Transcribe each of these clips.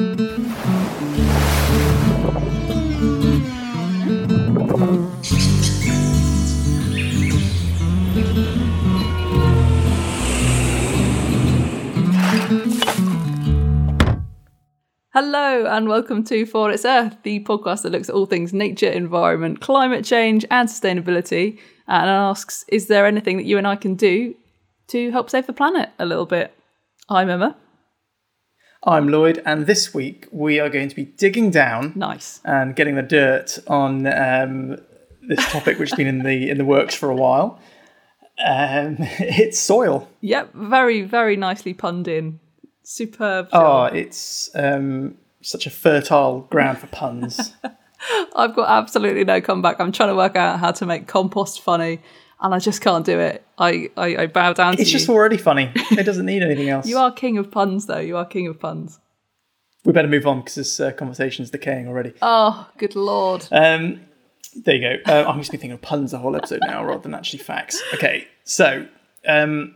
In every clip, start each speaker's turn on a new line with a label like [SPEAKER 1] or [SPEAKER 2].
[SPEAKER 1] Hello and welcome to For Its Earth, the podcast that looks at all things nature, environment, climate change, and sustainability, and asks, is there anything that you and I can do to help save the planet a little bit? I'm Emma.
[SPEAKER 2] I'm Lloyd, and this week we are going to be digging down
[SPEAKER 1] Nice.
[SPEAKER 2] and getting the dirt on um, this topic, which has been in the in the works for a while. Um, it's soil.
[SPEAKER 1] Yep, very, very nicely punned in. Superb.
[SPEAKER 2] Oh, it's um, such a fertile ground for puns.
[SPEAKER 1] I've got absolutely no comeback. I'm trying to work out how to make compost funny, and I just can't do it. I, I, I bow down to
[SPEAKER 2] it's
[SPEAKER 1] you.
[SPEAKER 2] just already funny. It doesn't need anything else.
[SPEAKER 1] You are king of puns, though. You are king of puns.
[SPEAKER 2] We better move on because this uh, conversation is decaying already.
[SPEAKER 1] Oh, good lord.
[SPEAKER 2] Um, there you go. Uh, I'm just be thinking of puns the whole episode now rather than actually facts. Okay, so um,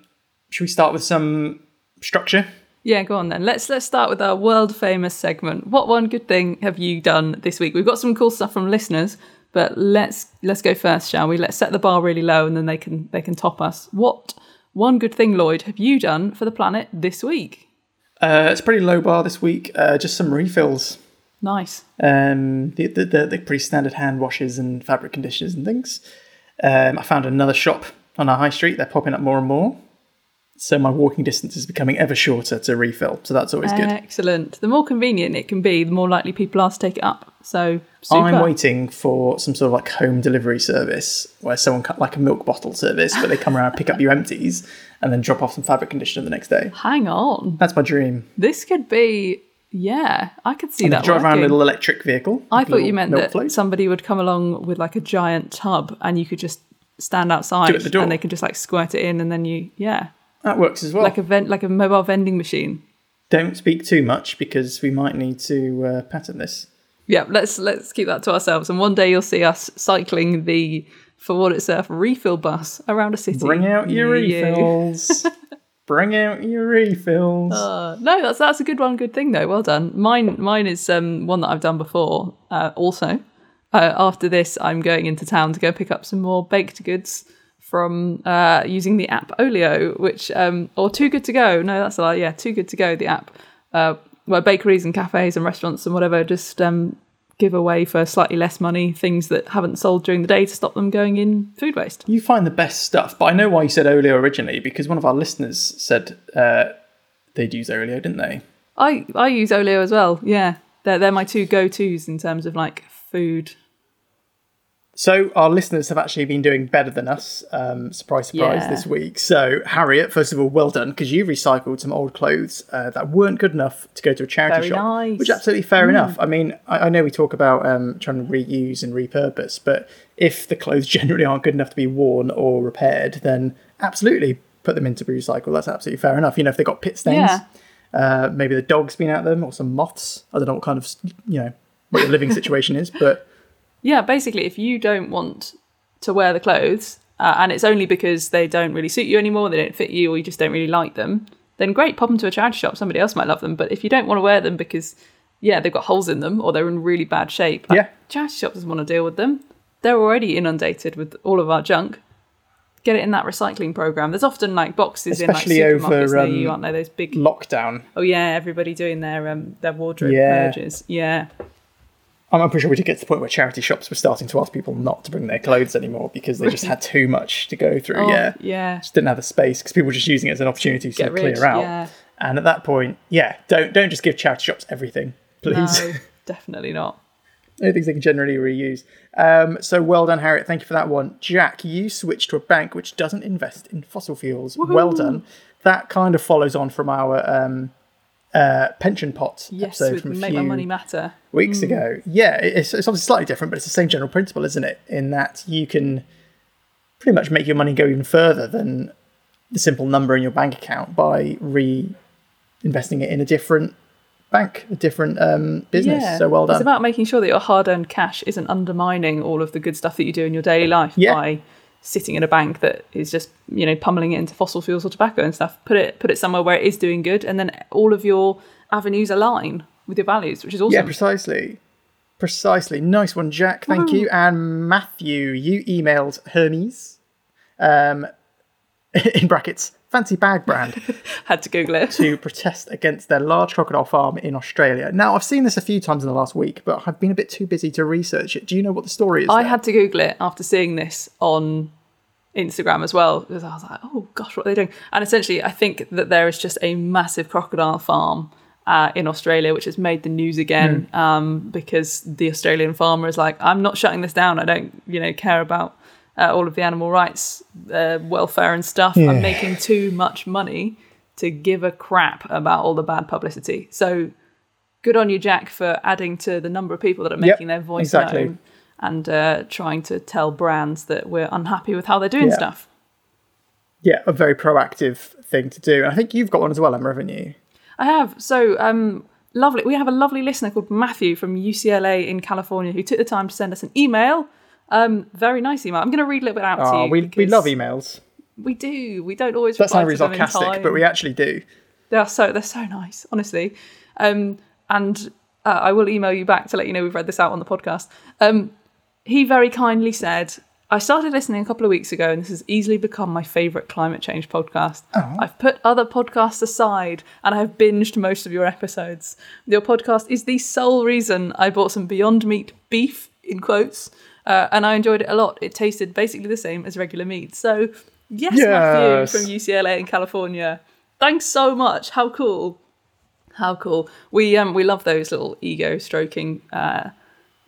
[SPEAKER 2] should we start with some structure?
[SPEAKER 1] Yeah, go on then. Let's let's start with our world famous segment. What one good thing have you done this week? We've got some cool stuff from listeners, but let's let's go first, shall we? Let's set the bar really low and then they can they can top us. What one good thing, Lloyd, have you done for the planet this week?
[SPEAKER 2] Uh, it's pretty low bar this week. Uh, just some refills.
[SPEAKER 1] Nice.
[SPEAKER 2] um, the, the, the, the pretty standard hand washes and fabric conditioners and things. Um, I found another shop on our high street. They're popping up more and more. So my walking distance is becoming ever shorter to refill. So that's always good.
[SPEAKER 1] Excellent. The more convenient it can be, the more likely people are to take it up. So super.
[SPEAKER 2] I'm waiting for some sort of like home delivery service where someone cut like a milk bottle service, but they come around, pick up your empties, and then drop off some fabric conditioner the next day.
[SPEAKER 1] Hang on.
[SPEAKER 2] That's my dream.
[SPEAKER 1] This could be yeah, I could see
[SPEAKER 2] And
[SPEAKER 1] that.
[SPEAKER 2] drive around a little electric vehicle.
[SPEAKER 1] I
[SPEAKER 2] like
[SPEAKER 1] thought you meant that
[SPEAKER 2] float.
[SPEAKER 1] somebody would come along with like a giant tub and you could just stand outside
[SPEAKER 2] Do it at the
[SPEAKER 1] and they could just like squirt it in and then you yeah
[SPEAKER 2] that works as well.
[SPEAKER 1] like a vent like a mobile vending machine.
[SPEAKER 2] Don't speak too much because we might need to uh, patent this.
[SPEAKER 1] Yeah, let's let's keep that to ourselves. And one day you'll see us cycling the for what it's worth refill bus around a city.
[SPEAKER 2] Bring out your
[SPEAKER 1] You.
[SPEAKER 2] refills. Bring out your refills.
[SPEAKER 1] Uh, no, that's that's a good one. Good thing though. Well done. Mine mine is um, one that I've done before. Uh, also, uh, after this, I'm going into town to go pick up some more baked goods from uh, using the app Olio, which um, or Too Good to Go. No, that's a lie. Yeah, Too Good to Go. The app uh, where bakeries and cafes and restaurants and whatever just um, give away for slightly less money things that haven't sold during the day to stop them going in food waste.
[SPEAKER 2] you find the best stuff, but I know why you said Olio originally because one of our listeners said uh, they'd use Olio, didn't they?
[SPEAKER 1] I I use Olio as well. Yeah, they're they're my two go tos in terms of like food
[SPEAKER 2] So our listeners have actually been doing better than us. Um, surprise, surprise,
[SPEAKER 1] Yeah.
[SPEAKER 2] this week. So Harriet, first of all, well done because you recycled some old clothes uh, that weren't good enough to go to a charity
[SPEAKER 1] Very
[SPEAKER 2] shop,
[SPEAKER 1] nice.
[SPEAKER 2] which is absolutely fair enough. I mean, I, I know we talk about um, trying to reuse and repurpose, but if the clothes generally aren't good enough to be worn or repaired, then absolutely put them into recycle. That's absolutely fair enough. You know, if they've got pit stains,
[SPEAKER 1] Yeah.
[SPEAKER 2] uh, maybe the dog's been at them or some moths. I don't know what kind of you know what your living situation is, but
[SPEAKER 1] Yeah, basically, if you don't want to wear the clothes uh, and it's only because they don't really suit you anymore, they don't fit you, or you just don't really like them, then great, pop them to a charity shop. Somebody else might love them. But if you don't want to wear them because, yeah, they've got holes in them or they're in really bad shape, like,
[SPEAKER 2] Yeah.
[SPEAKER 1] charity shop doesn't want to deal with them. They're already inundated with all of our junk. Get it in that recycling program. There's often like boxes
[SPEAKER 2] Especially
[SPEAKER 1] in like
[SPEAKER 2] over,
[SPEAKER 1] supermarkets you,
[SPEAKER 2] um,
[SPEAKER 1] aren't there? Those big.
[SPEAKER 2] lockdown.
[SPEAKER 1] Oh yeah, everybody doing their um their wardrobe
[SPEAKER 2] Yeah.
[SPEAKER 1] purges. Yeah.
[SPEAKER 2] I'm, pretty sure we did get to the point where charity shops were starting to ask people not to bring their clothes anymore because they just had too much to go through.
[SPEAKER 1] Oh,
[SPEAKER 2] yeah,
[SPEAKER 1] Yeah.
[SPEAKER 2] just didn't have the space because people were just using it as an opportunity to clear out.
[SPEAKER 1] yeah.
[SPEAKER 2] And at that point, yeah, don't don't just give charity shops everything, please.
[SPEAKER 1] No, definitely not.
[SPEAKER 2] Only things they can generally reuse. Um, so well done, Harriet. Thank you for that one. Jack, you switched to a bank which doesn't invest in fossil fuels. Well done. That kind of follows on from our um, uh, pension pot
[SPEAKER 1] Yes,
[SPEAKER 2] episode from a
[SPEAKER 1] make
[SPEAKER 2] few
[SPEAKER 1] my money matter.
[SPEAKER 2] weeks ago. Yeah, it's, it's obviously slightly different, but it's the same general principle, isn't it? In that you can pretty much make your money go even further than the simple number in your bank account by reinvesting it in a different bank, a different um, business.
[SPEAKER 1] Yeah.
[SPEAKER 2] So well done.
[SPEAKER 1] It's about making sure that your hard-earned cash isn't undermining all of the good stuff that you do in your daily life
[SPEAKER 2] Yeah.
[SPEAKER 1] by sitting in a bank that is just you know pummeling it into fossil fuels or tobacco and stuff. Put it put it somewhere where it is doing good, and then all of your avenues align. with your values, which is awesome.
[SPEAKER 2] Yeah, precisely. Precisely. Nice one, Jack. Thank you. And Matthew, you emailed Hermes, um, in brackets, fancy bag brand,
[SPEAKER 1] Had to Google it.
[SPEAKER 2] to protest against their large crocodile farm in Australia. Now, I've seen this a few times in the last week, but I've been a bit too busy to research it. Do you know what the story is?
[SPEAKER 1] I
[SPEAKER 2] there?
[SPEAKER 1] had to Google it after seeing this on Instagram as well because I was like, oh gosh, what are they doing? And essentially, I think that there is just a massive crocodile farm uh, in Australia which has made the news again
[SPEAKER 2] Hmm.
[SPEAKER 1] um, because the Australian farmer is like, I'm not shutting this down. I don't, you know, care about uh, all of the animal rights, uh, welfare, and stuff.
[SPEAKER 2] Yeah.
[SPEAKER 1] I'm making too much money to give a crap about all the bad publicity. So good on you, Jack, for adding to the number of people that are
[SPEAKER 2] Yep,
[SPEAKER 1] making their voice
[SPEAKER 2] exactly.
[SPEAKER 1] known and uh, trying to tell brands that we're unhappy with how they're doing
[SPEAKER 2] Yeah.
[SPEAKER 1] stuff.
[SPEAKER 2] Yeah, a very proactive thing to do. And I think you've got one as well, Emma, haven't you?
[SPEAKER 1] I have. So um, lovely. We have a lovely listener called Matthew from UCLA in California who took the time to send us an email. Um, very nice email. I'm going to read a little bit out to
[SPEAKER 2] Oh,
[SPEAKER 1] you.
[SPEAKER 2] we, we love emails.
[SPEAKER 1] We do. We don't always.
[SPEAKER 2] That sounds really
[SPEAKER 1] to them in
[SPEAKER 2] sarcastic, but we actually do.
[SPEAKER 1] They are so they're so nice, honestly. Um, and uh, I will email you back to let you know we've read this out on the podcast. Um, he very kindly said, "I started listening a couple of weeks ago, and this has easily become my favourite climate change podcast. I've put other podcasts aside, and I have binged most of your episodes. Your podcast is the sole reason I bought some Beyond Meat beef in quotes." Uh, and I enjoyed it a lot. It tasted basically the same as regular meat. So, yes,
[SPEAKER 2] Yes.
[SPEAKER 1] Matthew from UCLA in California. Thanks so much. How cool. How cool. We um we love those little ego stroking uh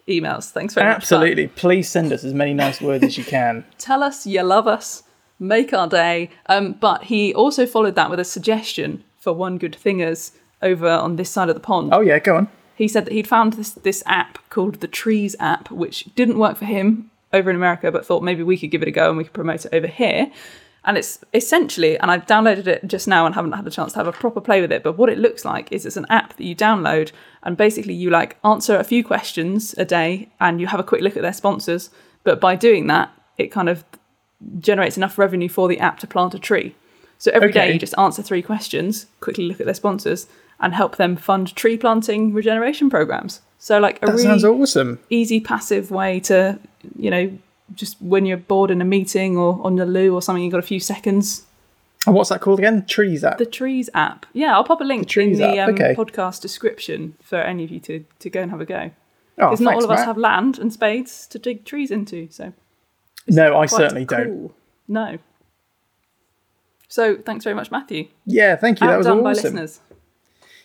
[SPEAKER 1] emails. Thanks very much.
[SPEAKER 2] Absolutely. Please send us as many nice words as you can.
[SPEAKER 1] Tell us you love us. Make our day. Um but he also followed that with a suggestion for one good thingers over on this side of the pond.
[SPEAKER 2] Oh, yeah, go on.
[SPEAKER 1] He said that he'd found this this app called the Trees app, which didn't work for him over in America, but thought maybe we could give it a go and we could promote it over here. And it's essentially, and I've downloaded it just now and haven't had a chance to have a proper play with it. But what it looks like is it's an app that you download, and basically you like answer a few questions a day, and you have a quick look at their sponsors. But by doing that, it kind of generates enough revenue for the app to plant a tree. So every day
[SPEAKER 2] Okay.
[SPEAKER 1] you just answer three questions, quickly look at their sponsors, and help them fund tree planting regeneration programs. So like a
[SPEAKER 2] That
[SPEAKER 1] really
[SPEAKER 2] sounds awesome.
[SPEAKER 1] easy passive way to, you know, just when you're bored in a meeting or on the loo or something, you've got a few seconds.
[SPEAKER 2] And what's that called again? The Trees app.
[SPEAKER 1] The Trees app. Yeah, I'll pop a link
[SPEAKER 2] Trees
[SPEAKER 1] in the um,
[SPEAKER 2] okay.
[SPEAKER 1] podcast description for any of you to, to go and have a go.
[SPEAKER 2] oh,
[SPEAKER 1] Because not
[SPEAKER 2] thanks,
[SPEAKER 1] all of us
[SPEAKER 2] Matt.
[SPEAKER 1] have land and spades to dig trees into. So
[SPEAKER 2] No, I certainly don't.
[SPEAKER 1] No. So thanks very much, Matthew.
[SPEAKER 2] Yeah, thank you. That was
[SPEAKER 1] by
[SPEAKER 2] awesome.
[SPEAKER 1] listeners.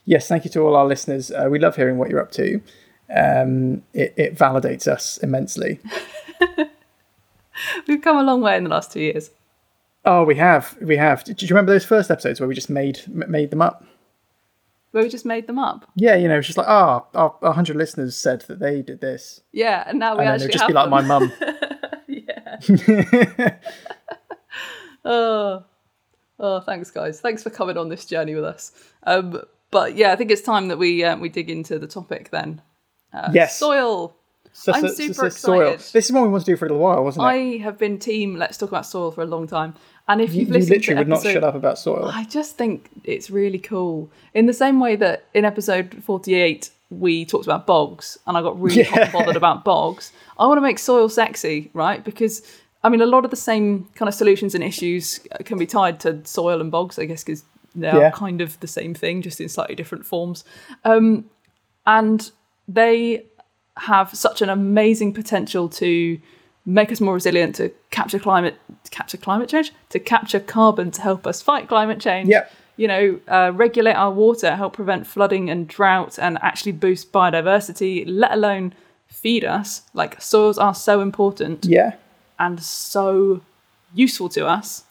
[SPEAKER 2] Yes, thank you to all our listeners. Uh, we love hearing what you're up to. Um, it, it validates us immensely.
[SPEAKER 1] We've come a long way in the last two years.
[SPEAKER 2] Oh, we have, we have. Did you remember those first episodes where we just made made them up?
[SPEAKER 1] Where we just made them up.
[SPEAKER 2] Yeah, you know, it's just like, oh, our, our hundred listeners said that they did this,
[SPEAKER 1] Yeah, and now we
[SPEAKER 2] and then
[SPEAKER 1] actually
[SPEAKER 2] it'll just be like
[SPEAKER 1] them.
[SPEAKER 2] my mum. Yeah.
[SPEAKER 1] oh, oh, thanks, guys. Thanks for coming on this journey with us. Um, but yeah, I think it's time that we uh, we dig into the topic then. Uh,
[SPEAKER 2] Yes.
[SPEAKER 1] soil.
[SPEAKER 2] So-
[SPEAKER 1] I'm
[SPEAKER 2] so-
[SPEAKER 1] super
[SPEAKER 2] so soil.
[SPEAKER 1] excited.
[SPEAKER 2] This is what we want to do for a little while, wasn't it?
[SPEAKER 1] I have been team. Let's talk about soil for a long time. And if
[SPEAKER 2] you,
[SPEAKER 1] you've
[SPEAKER 2] you
[SPEAKER 1] listened
[SPEAKER 2] literally
[SPEAKER 1] to
[SPEAKER 2] would not shut up about soil.
[SPEAKER 1] I just think it's really cool. In the same way that in episode 48, we talked about bogs and I got really hot and bothered about bogs, I want to make soil sexy, right? Because, I mean, a lot of the same kind of solutions and issues can be tied to soil and bogs, I guess, because they are kind of the same thing, just in slightly different forms. Um, and they have such an amazing potential to make us more resilient to capture climate to capture climate change to capture carbon to help us fight climate change
[SPEAKER 2] Yep.
[SPEAKER 1] you know uh, regulate our water help prevent flooding and drought and actually boost biodiversity let alone feed us like soils are so important
[SPEAKER 2] Yeah.
[SPEAKER 1] and so useful to us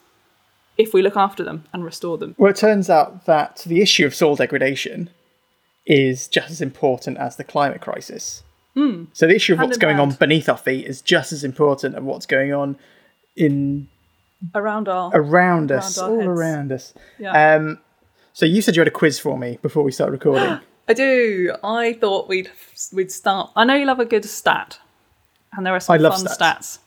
[SPEAKER 1] if we look after them and restore them
[SPEAKER 2] Well, it turns out that the issue of soil degradation is just as important as the climate crisis. So the issue of.
[SPEAKER 1] Hand
[SPEAKER 2] what's
[SPEAKER 1] in
[SPEAKER 2] going on beneath our feet is just as important as what's going on in
[SPEAKER 1] around our
[SPEAKER 2] around us,
[SPEAKER 1] our
[SPEAKER 2] all
[SPEAKER 1] heads.
[SPEAKER 2] around us.
[SPEAKER 1] Yeah.
[SPEAKER 2] Um, so you said you had a quiz for me before we start recording.
[SPEAKER 1] I do. I thought we'd we'd start. I know you love a good stat, and there are some
[SPEAKER 2] I love
[SPEAKER 1] fun
[SPEAKER 2] stats.
[SPEAKER 1] stats.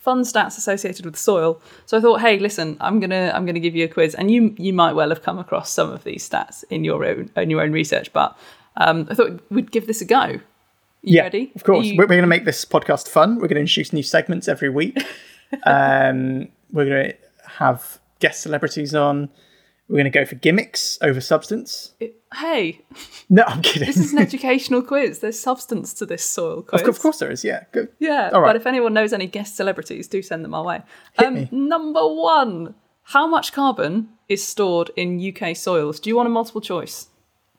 [SPEAKER 1] Fun stats associated with soil. So I thought, hey, listen, I'm gonna I'm gonna give you a quiz, and you you might well have come across some of these stats in your own in your own research, but Um, I thought we'd give this a go. You
[SPEAKER 2] yeah,
[SPEAKER 1] ready?
[SPEAKER 2] of course.
[SPEAKER 1] You-
[SPEAKER 2] We're, we're going to make this podcast fun. We're going to introduce new segments every week. um, we're going to have guest celebrities on. We're going to go for gimmicks over substance.
[SPEAKER 1] hey,
[SPEAKER 2] No, I'm kidding.
[SPEAKER 1] this is an educational quiz. There's substance to this soil quiz.
[SPEAKER 2] of, of course there is. Yeah, good.
[SPEAKER 1] Yeah,
[SPEAKER 2] All right.
[SPEAKER 1] but if anyone knows any guest celebrities, do send them our way. Um,
[SPEAKER 2] me.
[SPEAKER 1] number one, how much carbon is stored in UK soils? Do you want a multiple choice?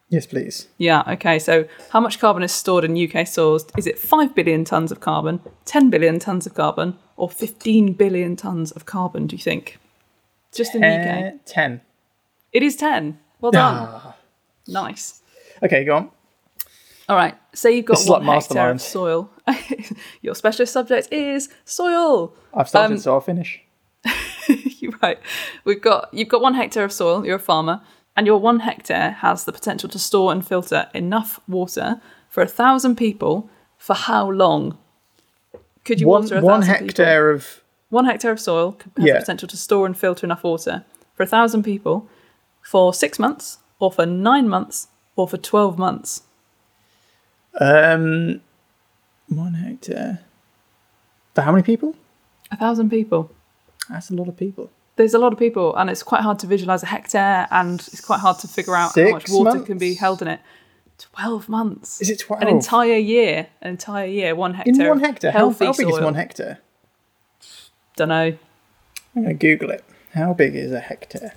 [SPEAKER 2] Yes, please.
[SPEAKER 1] Yeah, okay. So, how much carbon is stored in UK soils? Is it 5 billion tonnes of carbon, 10 billion tonnes of carbon, or 15 billion tonnes of carbon, do you think? Just in the UK.
[SPEAKER 2] Uh, Ten.
[SPEAKER 1] It is 10. Well done.
[SPEAKER 2] Ah.
[SPEAKER 1] Nice.
[SPEAKER 2] Okay, go on.
[SPEAKER 1] All right. Say you've got
[SPEAKER 2] This is
[SPEAKER 1] one
[SPEAKER 2] like
[SPEAKER 1] hectare of
[SPEAKER 2] Mastermind.
[SPEAKER 1] soil. Your specialist subject is soil.
[SPEAKER 2] I've started,
[SPEAKER 1] Um,
[SPEAKER 2] so I'll finish.
[SPEAKER 1] You're right. We've got you've got one hectare of soil. You're a farmer, and your one hectare has the potential to store and filter enough water for a thousand people. For how long? Could you
[SPEAKER 2] One,
[SPEAKER 1] water a
[SPEAKER 2] one
[SPEAKER 1] thousand people?
[SPEAKER 2] hectare of.
[SPEAKER 1] One hectare of soil has
[SPEAKER 2] Yeah.
[SPEAKER 1] the potential to store and filter enough water for a thousand people for six months, or for nine months, or for twelve months.
[SPEAKER 2] Um, one hectare. For how many people?
[SPEAKER 1] A thousand people.
[SPEAKER 2] That's a lot of people.
[SPEAKER 1] There's a lot of people, and it's quite hard to visualize a hectare, and it's quite hard to figure out how much water can be held in it. Twelve months.
[SPEAKER 2] Is it 12?
[SPEAKER 1] An entire year. An entire year. One hectare.
[SPEAKER 2] In one hectare? How,
[SPEAKER 1] Healthy
[SPEAKER 2] how big
[SPEAKER 1] soil.
[SPEAKER 2] is one hectare?
[SPEAKER 1] Don't know.
[SPEAKER 2] I'm going to Google it. How big is a hectare?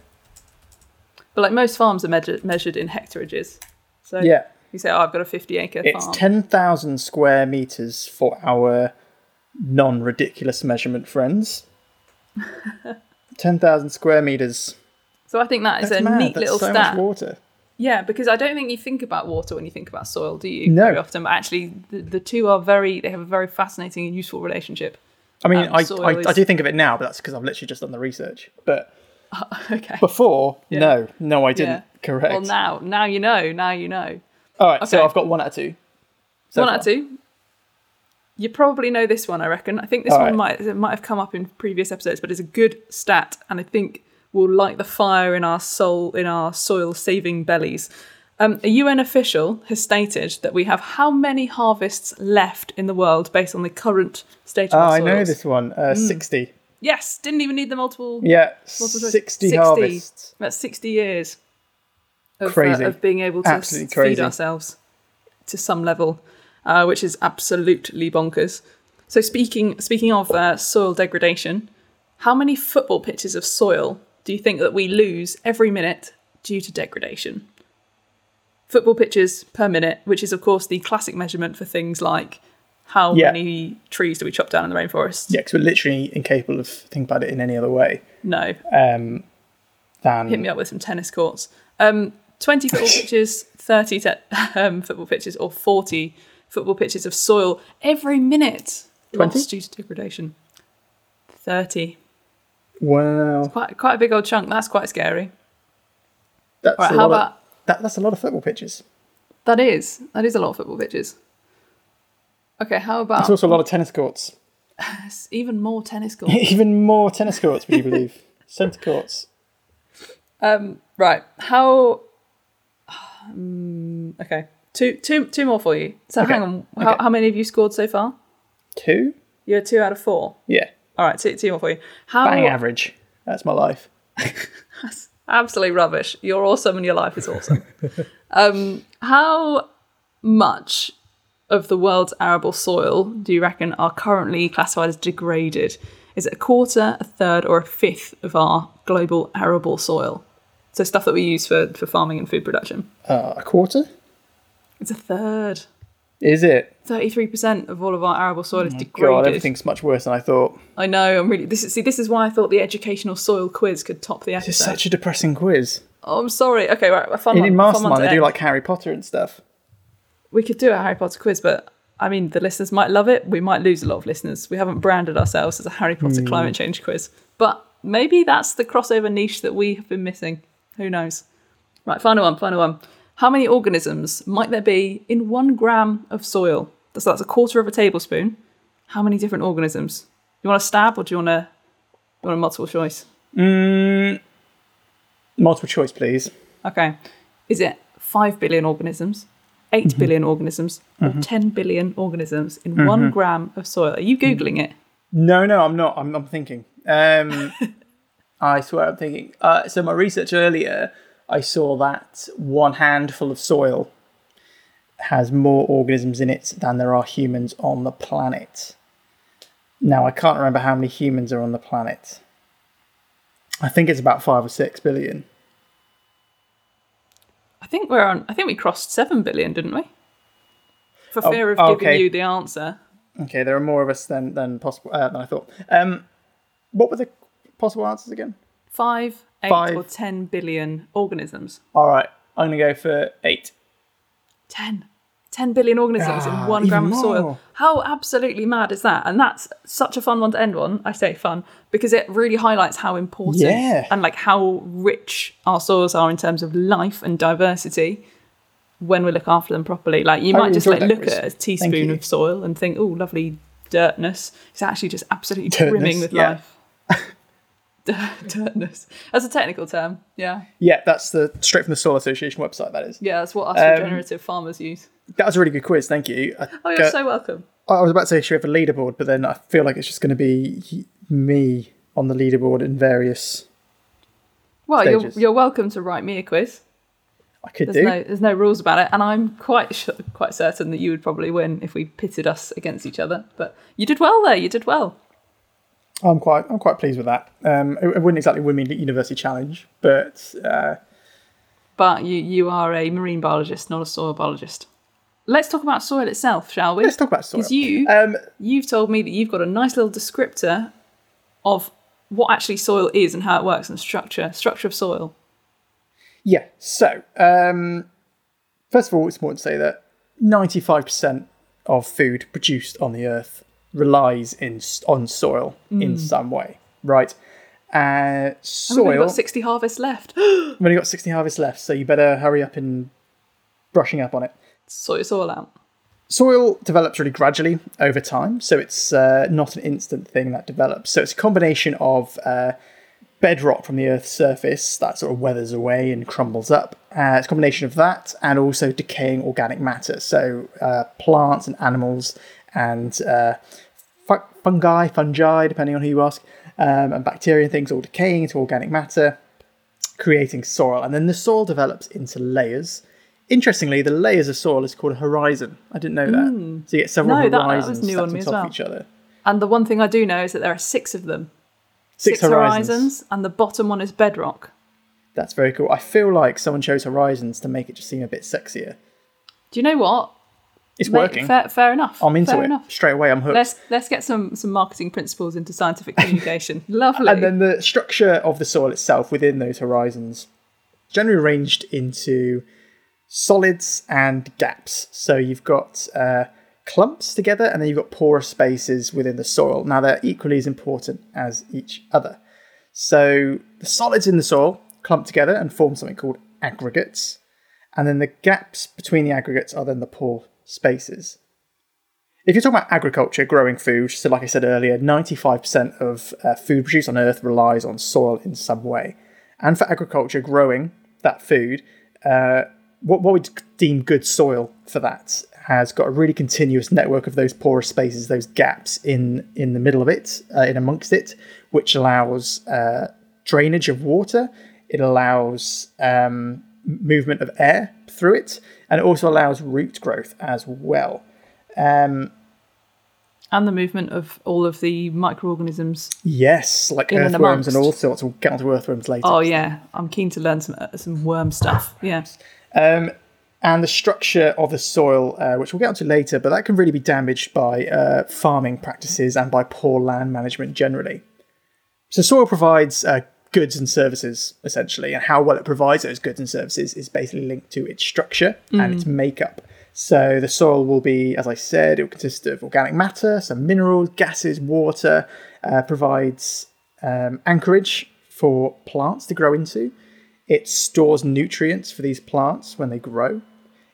[SPEAKER 1] But like most farms are measured measured in hectareages. So
[SPEAKER 2] Yeah.
[SPEAKER 1] you say, oh, I've got a 50 acre farm.
[SPEAKER 2] It's
[SPEAKER 1] farm.
[SPEAKER 2] 10,000 square meters for our non ridiculous measurement friends. 10,000 square meters.
[SPEAKER 1] so I think that is
[SPEAKER 2] That's
[SPEAKER 1] a
[SPEAKER 2] mad.
[SPEAKER 1] neat
[SPEAKER 2] That's
[SPEAKER 1] little
[SPEAKER 2] so
[SPEAKER 1] stat.
[SPEAKER 2] much water.
[SPEAKER 1] Yeah, because I don't think you think about water when you think about soil, do you?
[SPEAKER 2] No.
[SPEAKER 1] Very often, but actually, the, the two are very. They have a very fascinating and useful relationship.
[SPEAKER 2] I mean,
[SPEAKER 1] Um,
[SPEAKER 2] I, I,
[SPEAKER 1] is-
[SPEAKER 2] I do think of it now, but that's because I've literally just done the research. But
[SPEAKER 1] okay.
[SPEAKER 2] before,
[SPEAKER 1] Yeah.
[SPEAKER 2] no, no, I didn't.
[SPEAKER 1] Yeah.
[SPEAKER 2] Correct.
[SPEAKER 1] Well, now, now you know. Now you know.
[SPEAKER 2] All right, so I've got one out of two. so
[SPEAKER 1] one out of two. You probably know this one, I reckon. I think this
[SPEAKER 2] All
[SPEAKER 1] one
[SPEAKER 2] right.
[SPEAKER 1] might it might have come up in previous episodes, but it's a good stat, and I think will light the fire in our soul in our soil saving bellies. Um, a UN official has stated that we have how many harvests left in the world based on the current state of
[SPEAKER 2] Oh, I know this one. Uh,
[SPEAKER 1] Mm.
[SPEAKER 2] 60.
[SPEAKER 1] Yes, didn't even need the multiple.
[SPEAKER 2] Yeah,
[SPEAKER 1] multiple choice.
[SPEAKER 2] 60, harvests.
[SPEAKER 1] That's 60 years of, uh,
[SPEAKER 2] Crazy.
[SPEAKER 1] of being able to
[SPEAKER 2] Absolutely
[SPEAKER 1] feed
[SPEAKER 2] crazy.
[SPEAKER 1] ourselves to some level, uh, which is absolutely bonkers. So speaking speaking of uh, soil degradation, how many football pitches of soil do you think that we lose every minute due to degradation? Football pitches per minute, which is of course the classic measurement for things like how
[SPEAKER 2] Yeah.
[SPEAKER 1] many trees do we chop down in the rainforest?
[SPEAKER 2] Yeah, because we're literally incapable of thinking about it in any other way
[SPEAKER 1] No,
[SPEAKER 2] um, than.
[SPEAKER 1] hit me up with some tennis courts. Um, 20 football pitches, 30 te- um, football pitches, or 40 football pitches of soil every minute
[SPEAKER 2] 20?
[SPEAKER 1] lost due to degradation. 30.
[SPEAKER 2] Wow.
[SPEAKER 1] Quite, quite a big old chunk. That's quite scary.
[SPEAKER 2] That's,
[SPEAKER 1] right,
[SPEAKER 2] a lot
[SPEAKER 1] about
[SPEAKER 2] of, that, that's a lot of football pitches.
[SPEAKER 1] that? Is that is a lot of football pitches. Okay, how about
[SPEAKER 2] It's also a lot of tennis courts.
[SPEAKER 1] even more tennis courts?
[SPEAKER 2] Even more tennis courts, would you believe? Centre courts.
[SPEAKER 1] Um, right. How? Um, okay. Two, two, two more for you. So
[SPEAKER 2] Okay,
[SPEAKER 1] hang on. How,
[SPEAKER 2] okay.
[SPEAKER 1] how many have you scored so far?
[SPEAKER 2] Two?
[SPEAKER 1] You're two out of four.
[SPEAKER 2] Yeah.
[SPEAKER 1] All right, two, two more for you. How?
[SPEAKER 2] Bang average. That's my life.
[SPEAKER 1] That's Absolutely rubbish. You're awesome, and your life is awesome. um, how much of the world's arable soil do you reckon are currently classified as degraded? Is it a quarter, a third, or a fifth of our global arable soil? So stuff that we use for, for farming and food production.
[SPEAKER 2] Uh, a quarter?
[SPEAKER 1] It's a third.
[SPEAKER 2] Is it?
[SPEAKER 1] Thirty-three percent of all of our arable soil is degraded.
[SPEAKER 2] God, everything's much worse than I thought.
[SPEAKER 1] I know. I'm really. This is see. This is why I thought the educational soil quiz could top the
[SPEAKER 2] This is such a depressing quiz.
[SPEAKER 1] Oh, I'm sorry. Okay, right. Fun
[SPEAKER 2] In,
[SPEAKER 1] one.
[SPEAKER 2] in Mastermind, they do like Harry Potter and stuff.
[SPEAKER 1] We could do a Harry Potter quiz, but I mean, the listeners might love it. We might lose a lot of listeners. We haven't branded ourselves as a Harry Potter
[SPEAKER 2] Hmm.
[SPEAKER 1] climate change quiz, but maybe that's the crossover niche that we have been missing. Who knows? Right, final one, final one. How many organisms might there be in one gram of soil? So that's a quarter of a tablespoon. How many different organisms? You want a stab or do you want a, you want a multiple choice?
[SPEAKER 2] Mm, multiple choice, please.
[SPEAKER 1] Okay. Is it 5 billion organisms, eight billion organisms or 10 billion organisms in one gram of soil. Are you Googling it?
[SPEAKER 2] No, no, I'm not. I'm, I'm thinking. Um, I swear I'm thinking. Uh, so, my research earlier, I saw that one handful of soil has more organisms in it than there are humans on the planet. Now, I can't remember how many humans are on the planet. I think it's about five or six billion.
[SPEAKER 1] I think we're on, I think we crossed 7 billion, didn't we? For
[SPEAKER 2] Oh,
[SPEAKER 1] fear of
[SPEAKER 2] okay.
[SPEAKER 1] giving you the answer.
[SPEAKER 2] Okay, there are more of us than than possible uh, than I thought. Um, what were the possible answers again?
[SPEAKER 1] Five, eight,
[SPEAKER 2] Five.
[SPEAKER 1] or 10 billion organisms.
[SPEAKER 2] All right, I'm gonna go for eight.
[SPEAKER 1] 10. 10 billion organisms
[SPEAKER 2] Ah,
[SPEAKER 1] in one gram of soil. How absolutely mad is that? And that's such a fun one to end on. I say fun because it really highlights how important
[SPEAKER 2] Yeah.
[SPEAKER 1] and like how rich our soils are in terms of life and diversity when we look after them properly. Like you
[SPEAKER 2] I
[SPEAKER 1] might
[SPEAKER 2] really
[SPEAKER 1] just like look at a teaspoon of soil and think, oh, lovely dirtness. It's actually just absolutely
[SPEAKER 2] Dirtness,
[SPEAKER 1] brimming with
[SPEAKER 2] yeah.
[SPEAKER 1] life. dirtness. That's a technical term. Yeah.
[SPEAKER 2] Yeah, that's the straight from the Soil Association website. That is.
[SPEAKER 1] Yeah, that's what us
[SPEAKER 2] Um,
[SPEAKER 1] regenerative farmers use.
[SPEAKER 2] That was a really good quiz. Thank you. I,
[SPEAKER 1] Oh, you're so welcome.
[SPEAKER 2] I was about to say should we have a leaderboard, but then I feel like it's just going to be me on the leaderboard in various.
[SPEAKER 1] Well, you're, you're welcome to write me a quiz.
[SPEAKER 2] I could
[SPEAKER 1] There's
[SPEAKER 2] do.
[SPEAKER 1] no there's no rules about it, and I'm quite su quite certain that you would probably win if we pitted us against each other. But you did well there. You did well.
[SPEAKER 2] I'm quite. I'm quite pleased with that. Um, it, it wouldn't exactly win me the university challenge, but uh,
[SPEAKER 1] But you you are a marine biologist, not a soil biologist. Let's talk about soil itself, shall we?
[SPEAKER 2] let's talk about soil.
[SPEAKER 1] Because you
[SPEAKER 2] Um,
[SPEAKER 1] you've told me that you've got a nice little descriptor of what actually soil is and how it works and structure structure of soil.
[SPEAKER 2] Yeah. So, um, first of all, it's important to say that 95% of food produced on the earth relies in on soil in some way, right? Uh,
[SPEAKER 1] And We've only got sixty harvests left.
[SPEAKER 2] We've only got 60 harvests left, so you better hurry up in brushing up on it.
[SPEAKER 1] Your soil out.
[SPEAKER 2] Soil develops really gradually over time, so it's uh, not an instant thing that develops. So it's a combination of uh, bedrock from the Earth's surface that sort of weathers away and crumbles up. Uh, it's a combination of that and also decaying organic matter. So uh, plants and animals and uh, fungi, fungi, depending on who you ask, um, and bacteria and things all decaying into organic matter, creating soil. And then the soil develops into layers. Interestingly, the layers of soil is called a horizon. I didn't know that. Hmm. So you get several
[SPEAKER 1] No, that- that
[SPEAKER 2] horizons
[SPEAKER 1] new
[SPEAKER 2] stacked
[SPEAKER 1] on
[SPEAKER 2] on top
[SPEAKER 1] well.
[SPEAKER 2] of each other.
[SPEAKER 1] And the one thing I do know is that there are six of them.
[SPEAKER 2] Six, horizons.
[SPEAKER 1] and the bottom one is bedrock.
[SPEAKER 2] That's very cool. I feel like someone chose horizons to make it just seem a bit sexier.
[SPEAKER 1] Do you know what?
[SPEAKER 2] It's
[SPEAKER 1] Mate,
[SPEAKER 2] working.
[SPEAKER 1] Fair, fair enough.
[SPEAKER 2] I'm into
[SPEAKER 1] fair
[SPEAKER 2] it
[SPEAKER 1] Enough.
[SPEAKER 2] straight away. I'm hooked.
[SPEAKER 1] Let's let's get some some marketing principles into scientific communication. Lovely.
[SPEAKER 2] and then the structure of the soil itself within those horizons generally arranged into solids and gaps. So you've got uh, clumps together and then you've got porous spaces within the soil. Now they're equally as important as each other. So the solids in the soil clump together and form something called aggregates and then the gaps between the aggregates are then the pore spaces. If you're talking about agriculture, growing food, so like I said earlier, 95% of uh, food produced on Earth relies on soil in some way. And for agriculture, growing that food, uh, what, what we deem good soil for that has got a really continuous network of those porous spaces, those gaps in, in the middle of it, uh, in amongst it, which allows uh, drainage of water. It allows um, movement of air through it, and it also allows root growth as well. Um,
[SPEAKER 1] and the movement of all of the microorganisms.
[SPEAKER 2] yes, like
[SPEAKER 1] In and
[SPEAKER 2] earthworms and all sorts. We'll get onto earthworms later.
[SPEAKER 1] Oh yeah, I'm keen to learn some uh, some worm stuff. Yeah.
[SPEAKER 2] Um, and the structure of the soil, uh, which we'll get onto later, but that can really be damaged by uh, farming practices and by poor land management generally. So, soil provides uh, goods and services essentially, and how well it provides those goods and services is basically linked to its structure and its makeup. So, the soil will be, as I said, it will consist of organic matter, some minerals, gases, water, uh, provides um, anchorage for plants to grow into. It stores nutrients for these plants when they grow.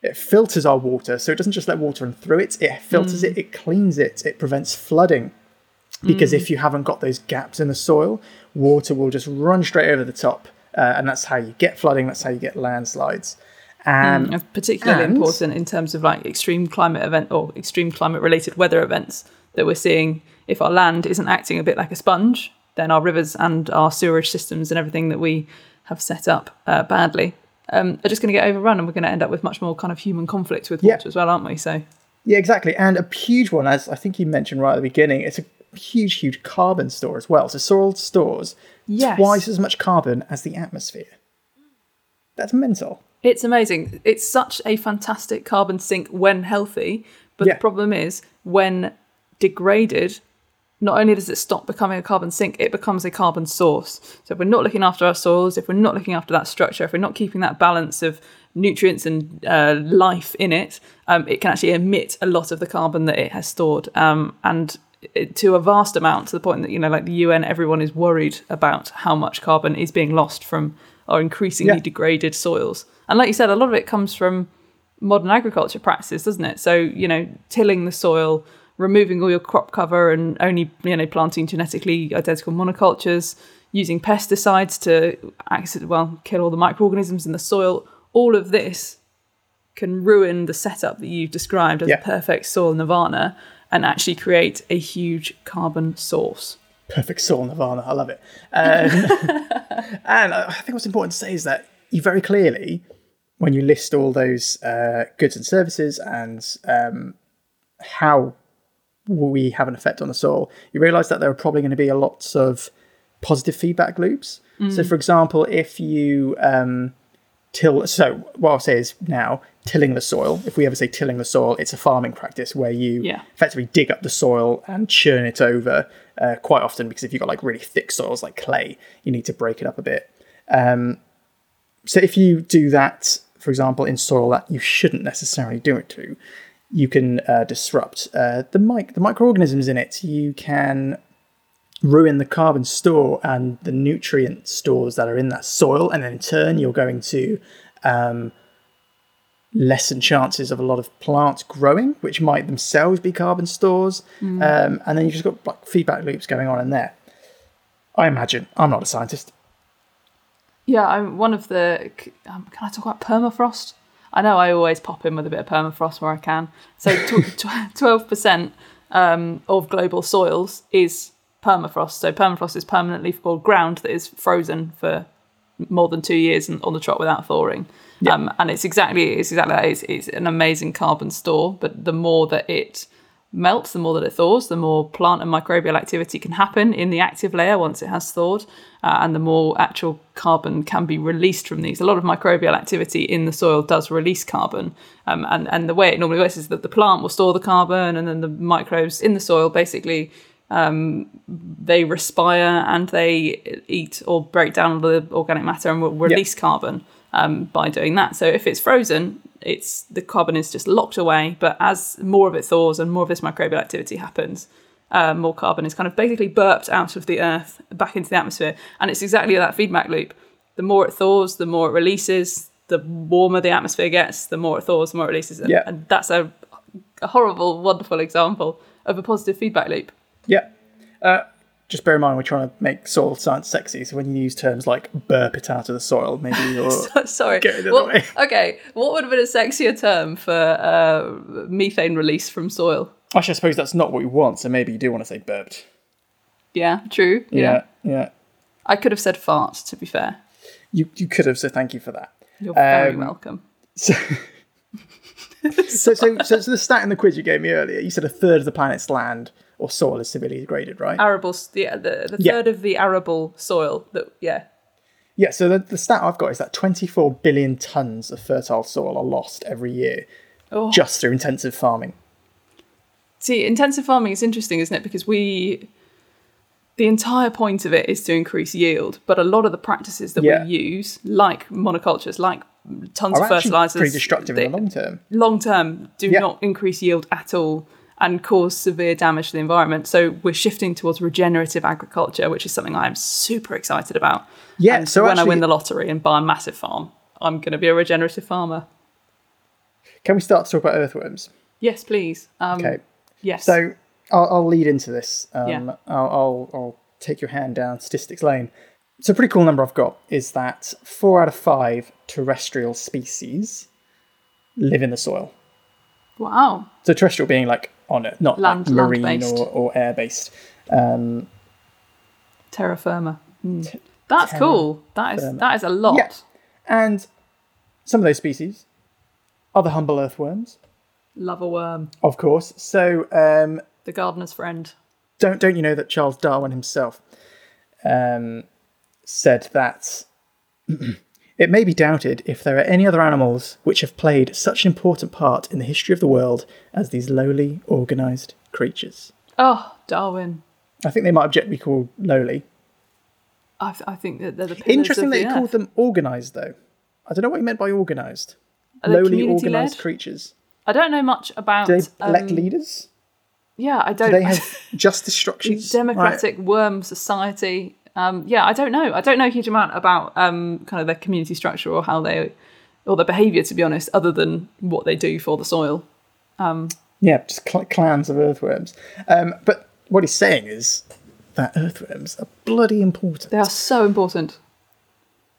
[SPEAKER 2] It filters our water, so it doesn't just let water run through it, it filters it, it cleans it, it prevents flooding. Because if you haven't got those gaps in the soil, water will just run straight over the top. Uh, and that's how you get flooding, that's how you get landslides. Um,
[SPEAKER 1] It's particularly
[SPEAKER 2] and-
[SPEAKER 1] important in terms of like extreme climate event or extreme climate related weather events that we're seeing. If our land isn't acting a bit like a sponge, then our rivers and our sewerage systems and everything that we have set up uh, badly um, are just going to get overrun, and we're going to end up with much more kind of human conflict with
[SPEAKER 2] Yeah.
[SPEAKER 1] water as well, aren't we? So
[SPEAKER 2] Yeah, exactly. And a huge one, as I think you mentioned right at the beginning, it's a huge, huge carbon store as well. So soil stores
[SPEAKER 1] Yes.
[SPEAKER 2] twice as much carbon as the atmosphere. That's mental.
[SPEAKER 1] It's amazing. It's such a fantastic carbon sink when healthy, but
[SPEAKER 2] Yeah.
[SPEAKER 1] the problem is when degraded, not only does it stop becoming a carbon sink, it becomes a carbon source. So if we're not looking after our soils, if we're not looking after that structure, if we're not keeping that balance of nutrients and uh, life in it, um, it can actually emit a lot of the carbon that it has stored, um, and it, to a vast amount, to the point that you know, like the UN, everyone is worried about how much carbon is being lost from our increasingly
[SPEAKER 2] Yeah.
[SPEAKER 1] degraded soils. And like you said, a lot of it comes from modern agriculture practices, doesn't it? So, you know, tilling the soil, removing all your crop cover and only, you know, planting genetically identical monocultures, using pesticides to accident, well, kill all the microorganisms in the soil. All of this can ruin the setup that you've described as
[SPEAKER 2] Yeah.
[SPEAKER 1] a perfect soil nirvana and actually create a huge carbon source.
[SPEAKER 2] Perfect soil nirvana. I love it. Um, and I think what's important to say is that you very clearly, when you list all those uh, goods and services and um, how we have an effect on the soil, you realise that there are probably going to be a lots of positive feedback loops. So, for example, if you um, till, so what I'll say is now tilling the soil. If we ever say tilling the soil, it's a farming practice where you
[SPEAKER 1] Yeah.
[SPEAKER 2] effectively dig up the soil and churn it over uh, quite often because if you've got like really thick soils like clay, you need to break it up a bit. Um, so if you do that, for example, in soil that you shouldn't necessarily do it to, you can uh, disrupt uh, the mic- the microorganisms in it. You can ruin the carbon store and the nutrient stores that are in that soil, and then in turn, you're going to um, lessen chances of a lot of plants growing, which might themselves be carbon stores. Um, and then you've just got like feedback loops going on in there. I imagine. I'm not a scientist.
[SPEAKER 1] Yeah, I'm one of the. Um, can I talk about permafrost? I know I always pop in with a bit of permafrost where I can. So twelve percent um, of global soils is permafrost. So permafrost is permanently or ground that is frozen for more than two years and on the trot without thawing. Um, and it's exactly it's exactly that. It's, it's an amazing carbon store, but the more that it melts, the more that it thaws, the more plant and microbial activity can happen in the active layer once it has thawed, uh, and the more actual carbon can be released from these. A lot of microbial activity in the soil does release carbon, um, and and the way it normally works is that the plant will store the carbon, and then the microbes in the soil basically um, they respire and they eat or break down the organic matter and will release carbon um, by doing that. So if it's frozen, it's the carbon is just locked away. But as more of it thaws and more of this microbial activity happens, uh, more carbon is kind of basically burped out of the earth back into the atmosphere. And it's exactly that feedback loop. The more it thaws, the more it releases. The warmer the atmosphere gets, the more it thaws, the more it releases. And,
[SPEAKER 2] Yeah.
[SPEAKER 1] and that's a, a horrible, wonderful example of a positive feedback loop.
[SPEAKER 2] Yeah. Uh, just bear in mind we're trying to make soil science sexy. So when you use terms like burp it out of the soil, maybe you're
[SPEAKER 1] Sorry.
[SPEAKER 2] Get it out
[SPEAKER 1] What-
[SPEAKER 2] way.
[SPEAKER 1] okay, what would have been a sexier term for uh, methane release from soil?
[SPEAKER 2] Actually, I suppose that's not what we want. So maybe you do want to say burped.
[SPEAKER 1] Yeah, true.
[SPEAKER 2] Yeah, yeah.
[SPEAKER 1] I could have said fart, to be fair.
[SPEAKER 2] You you could have. So thank you for that.
[SPEAKER 1] You're very
[SPEAKER 2] Um,
[SPEAKER 1] welcome.
[SPEAKER 2] So, so, so, so, so the stat in the quiz you gave me earlier, you said a third of the planet's land or soil is severely degraded, right?
[SPEAKER 1] Arable, yeah, the, the
[SPEAKER 2] Yeah.
[SPEAKER 1] third of the arable soil that, yeah.
[SPEAKER 2] Yeah, so the, the stat I've got is that 24 billion tons of fertile soil are lost every year
[SPEAKER 1] Oh.
[SPEAKER 2] just through intensive farming.
[SPEAKER 1] See, intensive farming is interesting, isn't it? Because we, the entire point of it is to increase yield, but a lot of the practices that
[SPEAKER 2] Yeah.
[SPEAKER 1] we use, like monocultures, like tons
[SPEAKER 2] Are
[SPEAKER 1] of fertilizers,
[SPEAKER 2] pretty destructive
[SPEAKER 1] they-
[SPEAKER 2] in the long term.
[SPEAKER 1] long term do
[SPEAKER 2] Yeah.
[SPEAKER 1] not increase yield at all and cause severe damage to the environment. So we're shifting towards regenerative agriculture, which is something I'm super excited about.
[SPEAKER 2] Yeah,
[SPEAKER 1] And
[SPEAKER 2] so
[SPEAKER 1] when I win the lottery and buy a massive farm, I'm going to be a regenerative farmer.
[SPEAKER 2] Can we start to talk about earthworms?
[SPEAKER 1] Yes, please. Um,
[SPEAKER 2] Okay.
[SPEAKER 1] Yes.
[SPEAKER 2] So I'll, I'll lead into this. Um,
[SPEAKER 1] Yeah.
[SPEAKER 2] I'll, I'll, I'll take your hand down statistics lane. So a pretty cool number I've got is that four out of five terrestrial species live in the soil.
[SPEAKER 1] Wow.
[SPEAKER 2] So terrestrial being like on it, not
[SPEAKER 1] Land-
[SPEAKER 2] like marine
[SPEAKER 1] land-based.
[SPEAKER 2] or, or air based. Um,
[SPEAKER 1] Terra firma. Mm. That's cool. That is
[SPEAKER 2] firma.
[SPEAKER 1] that is a lot.
[SPEAKER 2] Yeah. and some of those species are the humble earthworms,
[SPEAKER 1] Love a worm.
[SPEAKER 2] of course. So um,
[SPEAKER 1] The gardener's friend.
[SPEAKER 2] don't don't you know that Charles Darwin himself um, said that it may be doubted if there are any other animals which have played such an important part in the history of the world as these lowly organised creatures.
[SPEAKER 1] Oh, Darwin.
[SPEAKER 2] I think they might object to be called lowly.
[SPEAKER 1] I, th- I think that they're the pillars
[SPEAKER 2] Interesting
[SPEAKER 1] of
[SPEAKER 2] that
[SPEAKER 1] the
[SPEAKER 2] he
[SPEAKER 1] earth.
[SPEAKER 2] called them organised, though. I don't know what he meant by organised.
[SPEAKER 1] Are they
[SPEAKER 2] Lowly
[SPEAKER 1] community-led?
[SPEAKER 2] organised creatures.
[SPEAKER 1] I don't know much about.
[SPEAKER 2] Do they elect
[SPEAKER 1] um,
[SPEAKER 2] leaders?
[SPEAKER 1] Yeah, I
[SPEAKER 2] Do
[SPEAKER 1] don't.
[SPEAKER 2] they have justice structures?
[SPEAKER 1] democratic worm society. Um, yeah, I don't know. I don't know a huge amount about um, kind of their community structure or how they or their behaviour, to be honest, other than what they do for the soil.
[SPEAKER 2] Yeah, just cl- clans of earthworms. Um, but what he's saying is that earthworms are bloody important.
[SPEAKER 1] They are so important.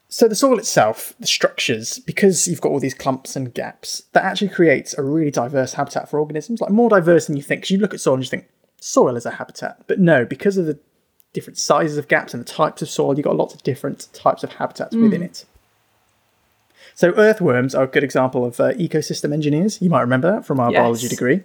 [SPEAKER 2] So the soil itself, the structures, because you've got all these clumps and gaps, that actually creates a really diverse habitat for organisms, like more diverse than you think. 'Cause you look at soil and you think soil is a habitat, but no, because of the different sizes of gaps and the types of soil, you've got lots of different types of habitats within it. So earthworms are a good example of uh, ecosystem engineers. You might remember that from our
[SPEAKER 1] Yes.
[SPEAKER 2] biology degree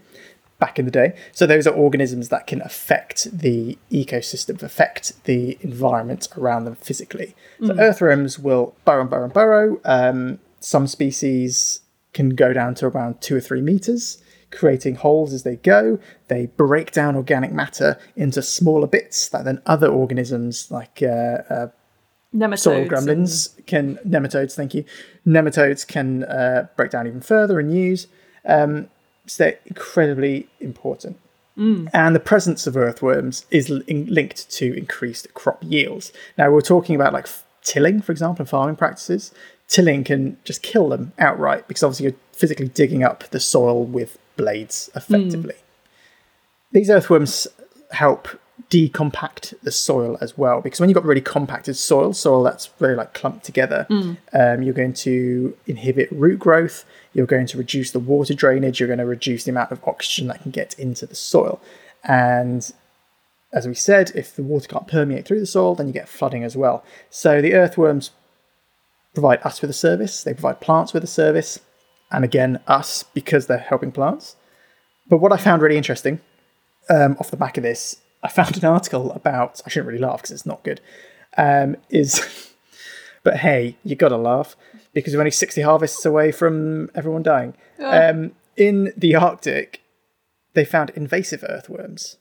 [SPEAKER 2] back in the day. So those are organisms that can affect the ecosystem, affect the environment around them physically. So earthworms will burrow and burrow and burrow. Um, some species can go down to around two or three meters, creating holes as they go. They break down organic matter into smaller bits that then other organisms like uh, uh,
[SPEAKER 1] Nematodes.
[SPEAKER 2] soil
[SPEAKER 1] and-
[SPEAKER 2] can nematodes thank you nematodes can uh, break down even further and use um, so they're incredibly important and the presence of earthworms is l- linked to increased crop yields now we're talking about like f- tilling for example and farming practices tilling can just kill them outright because obviously you're physically digging up the soil with blades effectively. These earthworms help decompact the soil as well because when you've got really compacted soil soil that's very like clumped together um, you're going to inhibit root growth you're going to reduce the water drainage you're going to reduce the amount of oxygen that can get into the soil. And as we said if the water can't permeate through the soil then you get flooding as well. So the earthworms provide us with a service they provide plants with a service and again us because they're helping plants but what i found really interesting um, off the back of this, I found an article about. I shouldn't really laugh because it's not good. Um, is, but hey, you got to laugh because we're only sixty harvests away from everyone dying. Um, in the Arctic, they found invasive earthworms.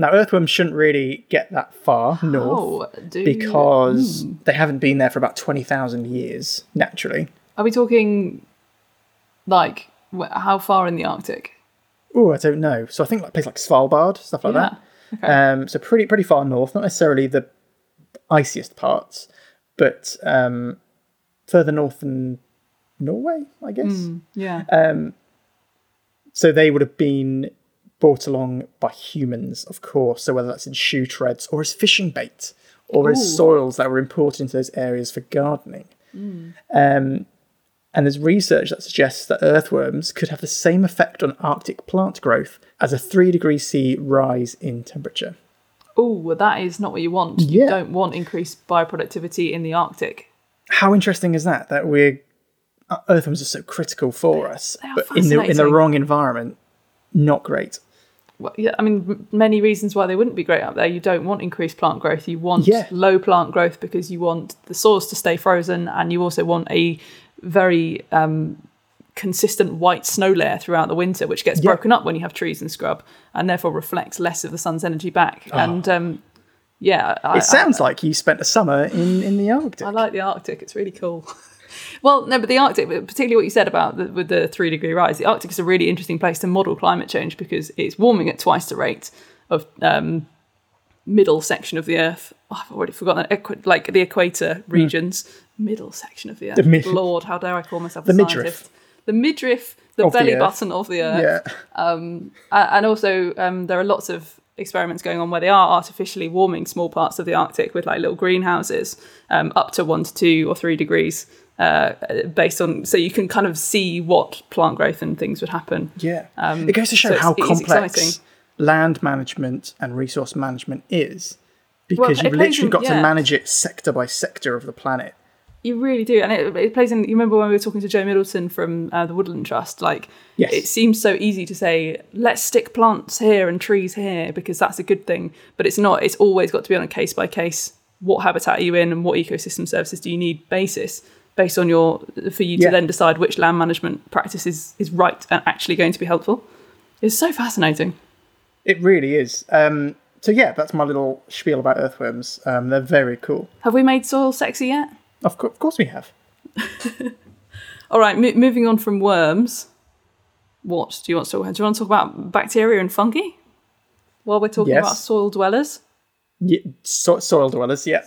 [SPEAKER 2] Now, earthworms shouldn't really get that far north
[SPEAKER 1] Oh,
[SPEAKER 2] because they haven't been there for about twenty thousand years naturally.
[SPEAKER 1] Are we talking like wh- how far in the Arctic?
[SPEAKER 2] Oh, I don't know. So I think like places like Svalbard, stuff like that.
[SPEAKER 1] Okay.
[SPEAKER 2] Um, so pretty pretty far north, not necessarily the iciest parts, but um, further north than Norway, I guess.
[SPEAKER 1] yeah.
[SPEAKER 2] Um, so they would have been brought along by humans, of course. So whether that's in shoe treads or as fishing bait or as soils that were imported into those areas for gardening. Um, and there's research that suggests that earthworms could have the same effect on Arctic plant growth as a three degrees C rise in temperature.
[SPEAKER 1] oh, well, that is not what you want. You don't want increased bioproductivity in the Arctic.
[SPEAKER 2] How interesting is that? That we're uh, earthworms are so critical for us, but in the in the wrong environment, not great.
[SPEAKER 1] Well, yeah, I mean, many reasons why they wouldn't be great up there. You don't want increased plant growth. You want
[SPEAKER 2] Yeah.
[SPEAKER 1] low plant growth because you want the soils to stay frozen, and you also want a very um, consistent white snow layer throughout the winter, which gets
[SPEAKER 2] Yeah.
[SPEAKER 1] broken up when you have trees and scrub, and therefore reflects less of the sun's energy back.
[SPEAKER 2] Oh.
[SPEAKER 1] And um, yeah, I,
[SPEAKER 2] It sounds like you spent a summer in, in the Arctic.
[SPEAKER 1] I like the Arctic. It's really cool. Well, no, but the Arctic, particularly what you said about the, with the three degree rise, the Arctic is a really interesting place to model climate change because it's warming at twice the rate of um, middle section of the Earth. Oh, I've already forgotten that. Equi- like the equator regions, middle section of the Earth.
[SPEAKER 2] The mid-
[SPEAKER 1] Lord, how dare I call myself
[SPEAKER 2] The
[SPEAKER 1] a
[SPEAKER 2] midriff.
[SPEAKER 1] scientist? The midriff, the
[SPEAKER 2] Of
[SPEAKER 1] belly
[SPEAKER 2] Earth.
[SPEAKER 1] button of the Earth.
[SPEAKER 2] yeah.
[SPEAKER 1] A- and also um, there are lots of experiments going on where they are artificially warming small parts of the Arctic with like little greenhouses um, up to one to two or three degrees uh, based on so you can kind of see what plant growth and things would happen.
[SPEAKER 2] Yeah.
[SPEAKER 1] Um,
[SPEAKER 2] it goes to show
[SPEAKER 1] so
[SPEAKER 2] how complex land management and resource management is. Because
[SPEAKER 1] it
[SPEAKER 2] you've literally got to manage it sector by sector of the planet.
[SPEAKER 1] You really do, and it, it plays in. You remember when we were talking to Joe Middleton from uh, the Woodland Trust? Like,
[SPEAKER 2] Yes.
[SPEAKER 1] it seems so easy to say, let's stick plants here and trees here because that's a good thing, but it's not. It's always got to be on a case by case. What habitat are you in, and what ecosystem services do you need? Basis based on your for you to then decide which land management practice is, is right and actually going to be helpful. It's so fascinating.
[SPEAKER 2] It really is. Um, so yeah, that's my little spiel about earthworms. Um, they're very cool.
[SPEAKER 1] Have we made soil sexy yet?
[SPEAKER 2] Of, co- of course we have.
[SPEAKER 1] All right, mo- moving on from worms. What do you want to talk about? Do you want to talk about bacteria and fungi? While we're talking
[SPEAKER 2] Yes.
[SPEAKER 1] about soil dwellers.
[SPEAKER 2] Yeah, so- soil dwellers, yeah.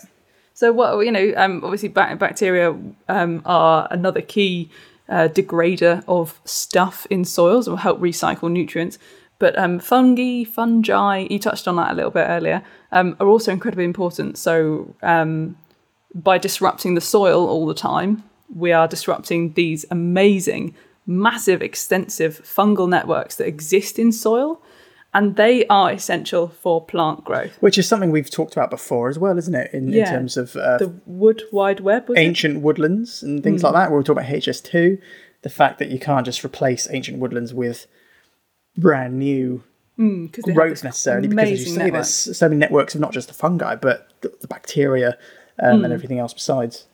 [SPEAKER 1] So what you know, um, obviously bac- bacteria um, are another key uh, degrader of stuff in soils or help recycle nutrients. But um, fungi, fungi, you touched on that a little bit earlier, um, are also incredibly important. So um, by disrupting the soil all the time, we are disrupting these amazing, massive, extensive fungal networks that exist in soil, and they are essential for plant growth.
[SPEAKER 2] Which is something we've talked about before as well, isn't it? In, in terms of uh,
[SPEAKER 1] The wood wide web, was it?
[SPEAKER 2] ancient woodlands and things
[SPEAKER 1] Hmm.
[SPEAKER 2] like that, where we talk about HS2, the fact that you can't just replace ancient woodlands with brand new
[SPEAKER 1] have
[SPEAKER 2] growth necessarily, because as you say,
[SPEAKER 1] network.
[SPEAKER 2] there's so many networks of not just the fungi, but the, the bacteria um,
[SPEAKER 1] Hmm.
[SPEAKER 2] and everything else besides.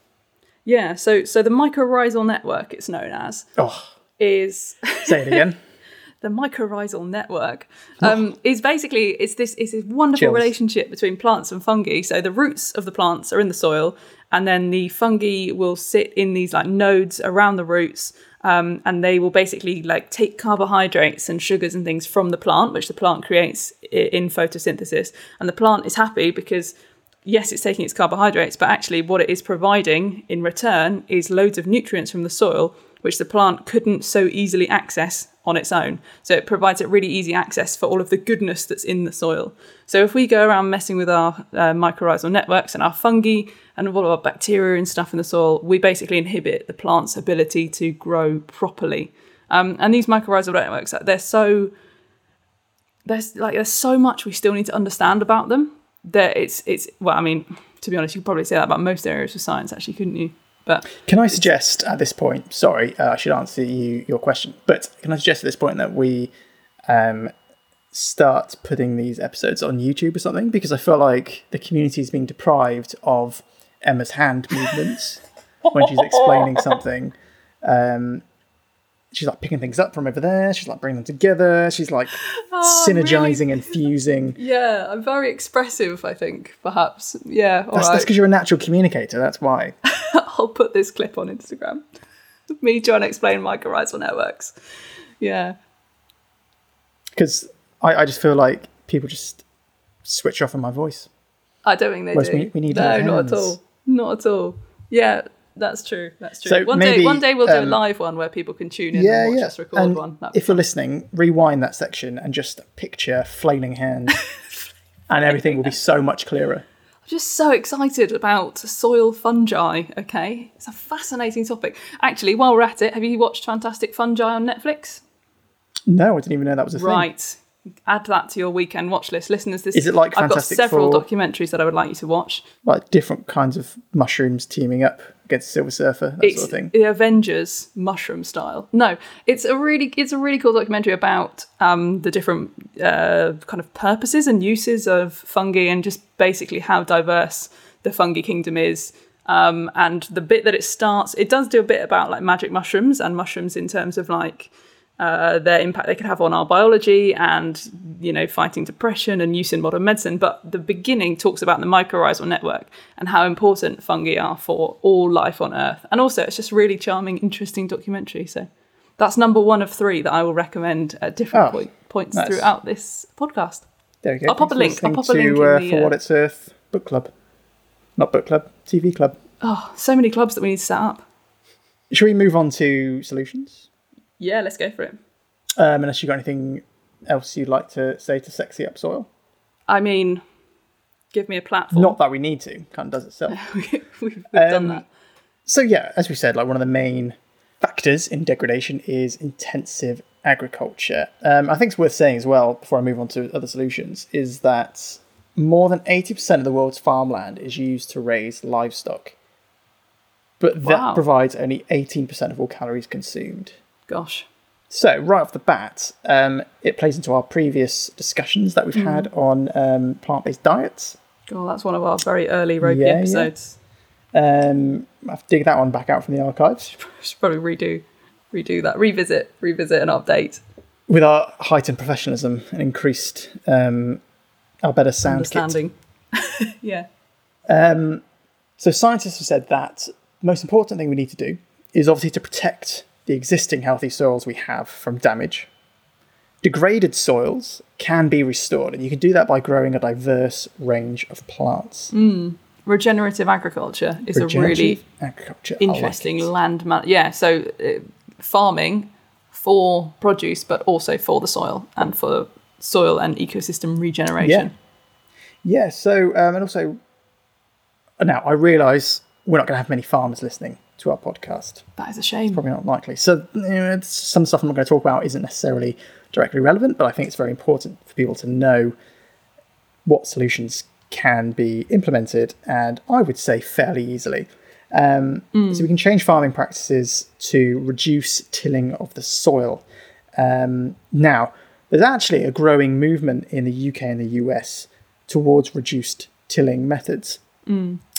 [SPEAKER 1] Yeah, so so the mycorrhizal network, it's known as,
[SPEAKER 2] Oh,
[SPEAKER 1] is
[SPEAKER 2] say it again.
[SPEAKER 1] the mycorrhizal network um, is basically it's this it's this wonderful
[SPEAKER 2] Chills.
[SPEAKER 1] relationship between plants and fungi. So the roots of the plants are in the soil, and then the fungi will sit in these like nodes around the roots, um, and they will basically like take carbohydrates and sugars and things from the plant, which the plant creates in photosynthesis, and the plant is happy because. Yes, it's taking its carbohydrates, but actually, what it is providing in return is loads of nutrients from the soil, which the plant couldn't so easily access on its own. So it provides it really easy access for all of the goodness that's in the soil. So if we go around messing with our uh, mycorrhizal networks and our fungi and all of our bacteria and stuff in the soil, we basically inhibit the plant's ability to grow properly. Um, and these mycorrhizal networks, they're so there's like there's so much we still need to understand about them that it's it's well, I mean, to be honest, you could probably say that about most areas of science, actually, couldn't you? But
[SPEAKER 2] Can I suggest at this point? Sorry, uh, I should answer you your question, but can I suggest at this point that we um, start putting these episodes on YouTube or something? Because I feel like the community is being deprived of Emma's hand movements when she's explaining something. Um, she's like picking things up from over there. She's like bringing them together. She's like
[SPEAKER 1] Oh,
[SPEAKER 2] synergizing and fusing.
[SPEAKER 1] yeah, I'm very expressive. I think perhaps. Yeah, all
[SPEAKER 2] That's
[SPEAKER 1] right.
[SPEAKER 2] because you're a natural communicator. That's why.
[SPEAKER 1] I'll put this clip on Instagram. Me trying to explain mycorrhizal networks. Yeah.
[SPEAKER 2] Because I, I just feel like people just switch off on my voice.
[SPEAKER 1] I don't think they
[SPEAKER 2] Whereas
[SPEAKER 1] do.
[SPEAKER 2] we- we need
[SPEAKER 1] no, not at all. Not at all. Yeah, that's true. That's true.
[SPEAKER 2] So
[SPEAKER 1] one day,
[SPEAKER 2] maybe,
[SPEAKER 1] one day we'll do a
[SPEAKER 2] um,
[SPEAKER 1] live one where people can tune in
[SPEAKER 2] Yeah,
[SPEAKER 1] and watch
[SPEAKER 2] yeah.
[SPEAKER 1] us record
[SPEAKER 2] and
[SPEAKER 1] one. That'd
[SPEAKER 2] if you're listening, rewind that section and just picture flailing hands, and everything will be so much clearer.
[SPEAKER 1] I'm just so excited about soil fungi. Okay, it's a fascinating topic. Actually, while we're at it, have you watched Fantastic Fungi on Netflix?
[SPEAKER 2] No, I didn't even know that was a thing.
[SPEAKER 1] Right. Add that to your weekend watch list, listeners. This
[SPEAKER 2] Is it like Fantastic
[SPEAKER 1] I've got several
[SPEAKER 2] Four?
[SPEAKER 1] documentaries that I would like you to watch.
[SPEAKER 2] Like different kinds of mushrooms teaming up against Silver Surfer, that
[SPEAKER 1] it's
[SPEAKER 2] sort of thing.
[SPEAKER 1] the Avengers mushroom style. No, it's a really it's a really cool documentary about um, the different uh, kind of purposes and uses of fungi and just basically how diverse the fungi kingdom is. Um, and the bit that it starts, it does do a bit about like magic mushrooms and mushrooms in terms of like uh, their impact they could have on our biology and you know fighting depression and use in modern medicine but the beginning talks about the mycorrhizal network and how important fungi are for all life on earth and also it's just really charming interesting documentary so that's number one of three that i will recommend at different
[SPEAKER 2] Oh,
[SPEAKER 1] point, points
[SPEAKER 2] nice.
[SPEAKER 1] throughout this podcast
[SPEAKER 2] There we go.
[SPEAKER 1] I'll pop a link. I'll pop a link
[SPEAKER 2] to, uh,
[SPEAKER 1] the,
[SPEAKER 2] For
[SPEAKER 1] uh,
[SPEAKER 2] What It's Earth book club, not book club, TV club.
[SPEAKER 1] oh so many clubs that we need to set up
[SPEAKER 2] Shall we move on to solutions?
[SPEAKER 1] Yeah let's go for it
[SPEAKER 2] Um, unless you got anything else you'd like to say to sexy up soil.
[SPEAKER 1] i mean give me a platform
[SPEAKER 2] Not that we need to, kind of does itself.
[SPEAKER 1] we've, we've done
[SPEAKER 2] Um,
[SPEAKER 1] that
[SPEAKER 2] So yeah, as we said, like one of the main factors in degradation is intensive agriculture. Um, I think it's worth saying as well, before I move on to other solutions, is that more than 80% of the world's farmland is used to raise livestock. But that
[SPEAKER 1] Wow.
[SPEAKER 2] provides only 18% of all calories consumed.
[SPEAKER 1] Gosh.
[SPEAKER 2] So, right off the bat, um, it plays into our previous discussions that we've had on um, plant based diets.
[SPEAKER 1] God, that's one of our very early ropey
[SPEAKER 2] Yeah, yeah.
[SPEAKER 1] episodes.
[SPEAKER 2] Um, I have to dig that one back out from the archives.
[SPEAKER 1] Should probably redo, redo that, revisit, revisit, and update.
[SPEAKER 2] With our heightened professionalism and increased, um, our better sound.
[SPEAKER 1] Understanding. yeah.
[SPEAKER 2] Um, so scientists have said that the most important thing we need to do is obviously to protect the existing healthy soils we have from damage. Degraded soils can be restored, and you can do that by growing a diverse range of plants.
[SPEAKER 1] Regenerative agriculture is a really
[SPEAKER 2] agriculture. Like
[SPEAKER 1] interesting
[SPEAKER 2] it.
[SPEAKER 1] land man- yeah so uh, farming for produce but also for the soil and for soil and ecosystem regeneration
[SPEAKER 2] Yeah, so um, and also now I realise we're not going to have many farmers listening to our podcast.
[SPEAKER 1] that is a shame
[SPEAKER 2] Probably not likely. So you know, it's, some stuff I'm not going to talk about isn't necessarily directly relevant, but I think it's very important for people to know what solutions can be implemented, and I would say fairly easily. Um, So we can change farming practices to reduce tilling of the soil. Um, now, there's actually a growing movement in the UK and the US towards reduced tilling methods.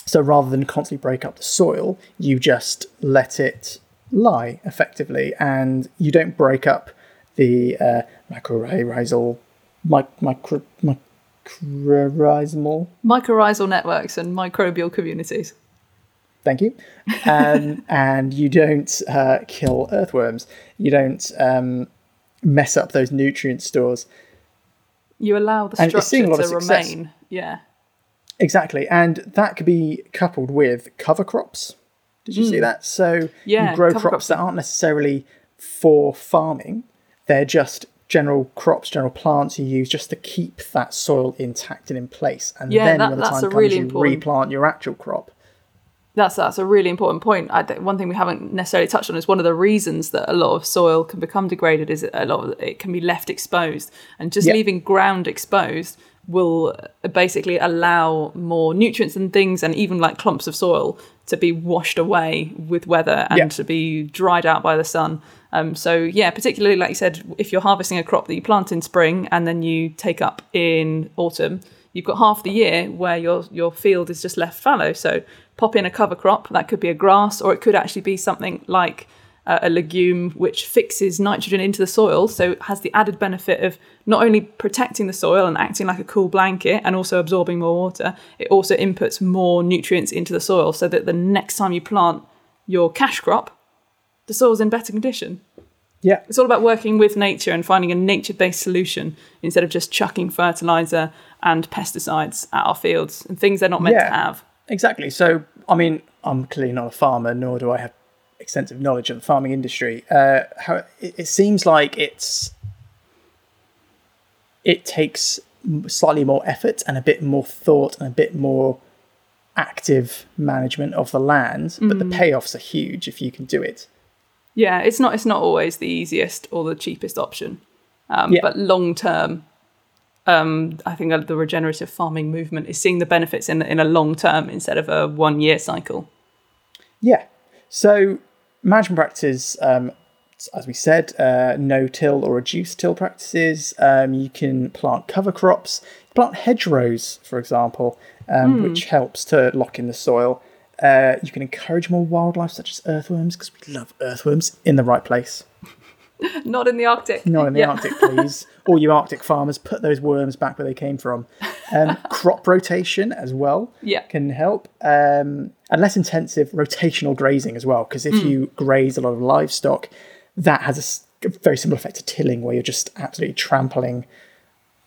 [SPEAKER 2] So rather than constantly break up the soil, you just let it lie effectively, and you don't break up the uh, mycorrhizal, mic- micro, microrhizal.
[SPEAKER 1] mycorrhizal networks and microbial communities
[SPEAKER 2] Thank you. Um, and you don't uh, kill earthworms. You don't um, mess up those nutrient stores.
[SPEAKER 1] you allow the
[SPEAKER 2] And it's seeing
[SPEAKER 1] structure to remain yeah
[SPEAKER 2] Exactly, and that could be coupled with cover crops. Did you see that? So
[SPEAKER 1] Hmm. Yeah,
[SPEAKER 2] you grow crops,
[SPEAKER 1] crops.
[SPEAKER 2] that aren't necessarily for farming; they're just general crops, general plants you use just to keep that soil intact and in place. And
[SPEAKER 1] Yeah,
[SPEAKER 2] then
[SPEAKER 1] that-
[SPEAKER 2] when the time comes,
[SPEAKER 1] really
[SPEAKER 2] you
[SPEAKER 1] important-
[SPEAKER 2] replant your actual crop.
[SPEAKER 1] that's that's a really important point. I, one thing we haven't necessarily touched on is one of the reasons that a lot of soil can become degraded is a lot of it can be left exposed, and just
[SPEAKER 2] Yeah.
[SPEAKER 1] leaving ground exposed will basically allow more nutrients and things, and even like clumps of soil to be washed away with weather and
[SPEAKER 2] Yeah.
[SPEAKER 1] to be dried out by the sun. Um, so yeah, particularly like you said, if you're harvesting a crop that you plant in spring and then you take up in autumn, you've got half the year where your your field is just left fallow. So pop in a cover crop that could be a grass, or it could actually be something like uh, a legume which fixes nitrogen into the soil. So it has the added benefit of not only protecting the soil and acting like a cool blanket and also absorbing more water, it also inputs more nutrients into the soil so that the next time you plant your cash crop, the soil's in better condition.
[SPEAKER 2] Yeah,
[SPEAKER 1] It's all about working with nature and finding a nature based solution instead of just chucking fertilizer and pesticides at our fields and things they're not meant to have.
[SPEAKER 2] exactly. So I mean, I'm clearly not a farmer, nor do I have extensive knowledge of the farming industry. Uh, how it, it seems like it's it takes slightly more effort and a bit more thought and a bit more active management of the land, but
[SPEAKER 1] Mm.
[SPEAKER 2] the payoffs are huge if you can do it.
[SPEAKER 1] Yeah, it's not it's not always the easiest or the cheapest option, um,
[SPEAKER 2] Yeah.
[SPEAKER 1] but long term, um, I think the regenerative farming movement is seeing the benefits in in a long term instead of a one year cycle.
[SPEAKER 2] Yeah. So management practices, um, as we said, uh, no till or reduced till practices. Um, you can plant cover crops, plant hedgerows, for example, um, which helps to lock in the soil. Uh, you can encourage more wildlife, such as earthworms, because we love earthworms in the right place.
[SPEAKER 1] Not in the Arctic.
[SPEAKER 2] Not in the
[SPEAKER 1] Yeah.
[SPEAKER 2] Arctic, please. All you Arctic farmers, put those worms back where they came from. Um, crop rotation as well
[SPEAKER 1] Yeah.
[SPEAKER 2] can help. Um, and less intensive rotational grazing as well, because if hmm. you graze a lot of livestock, that has a very similar effect to tilling, where you're just absolutely trampling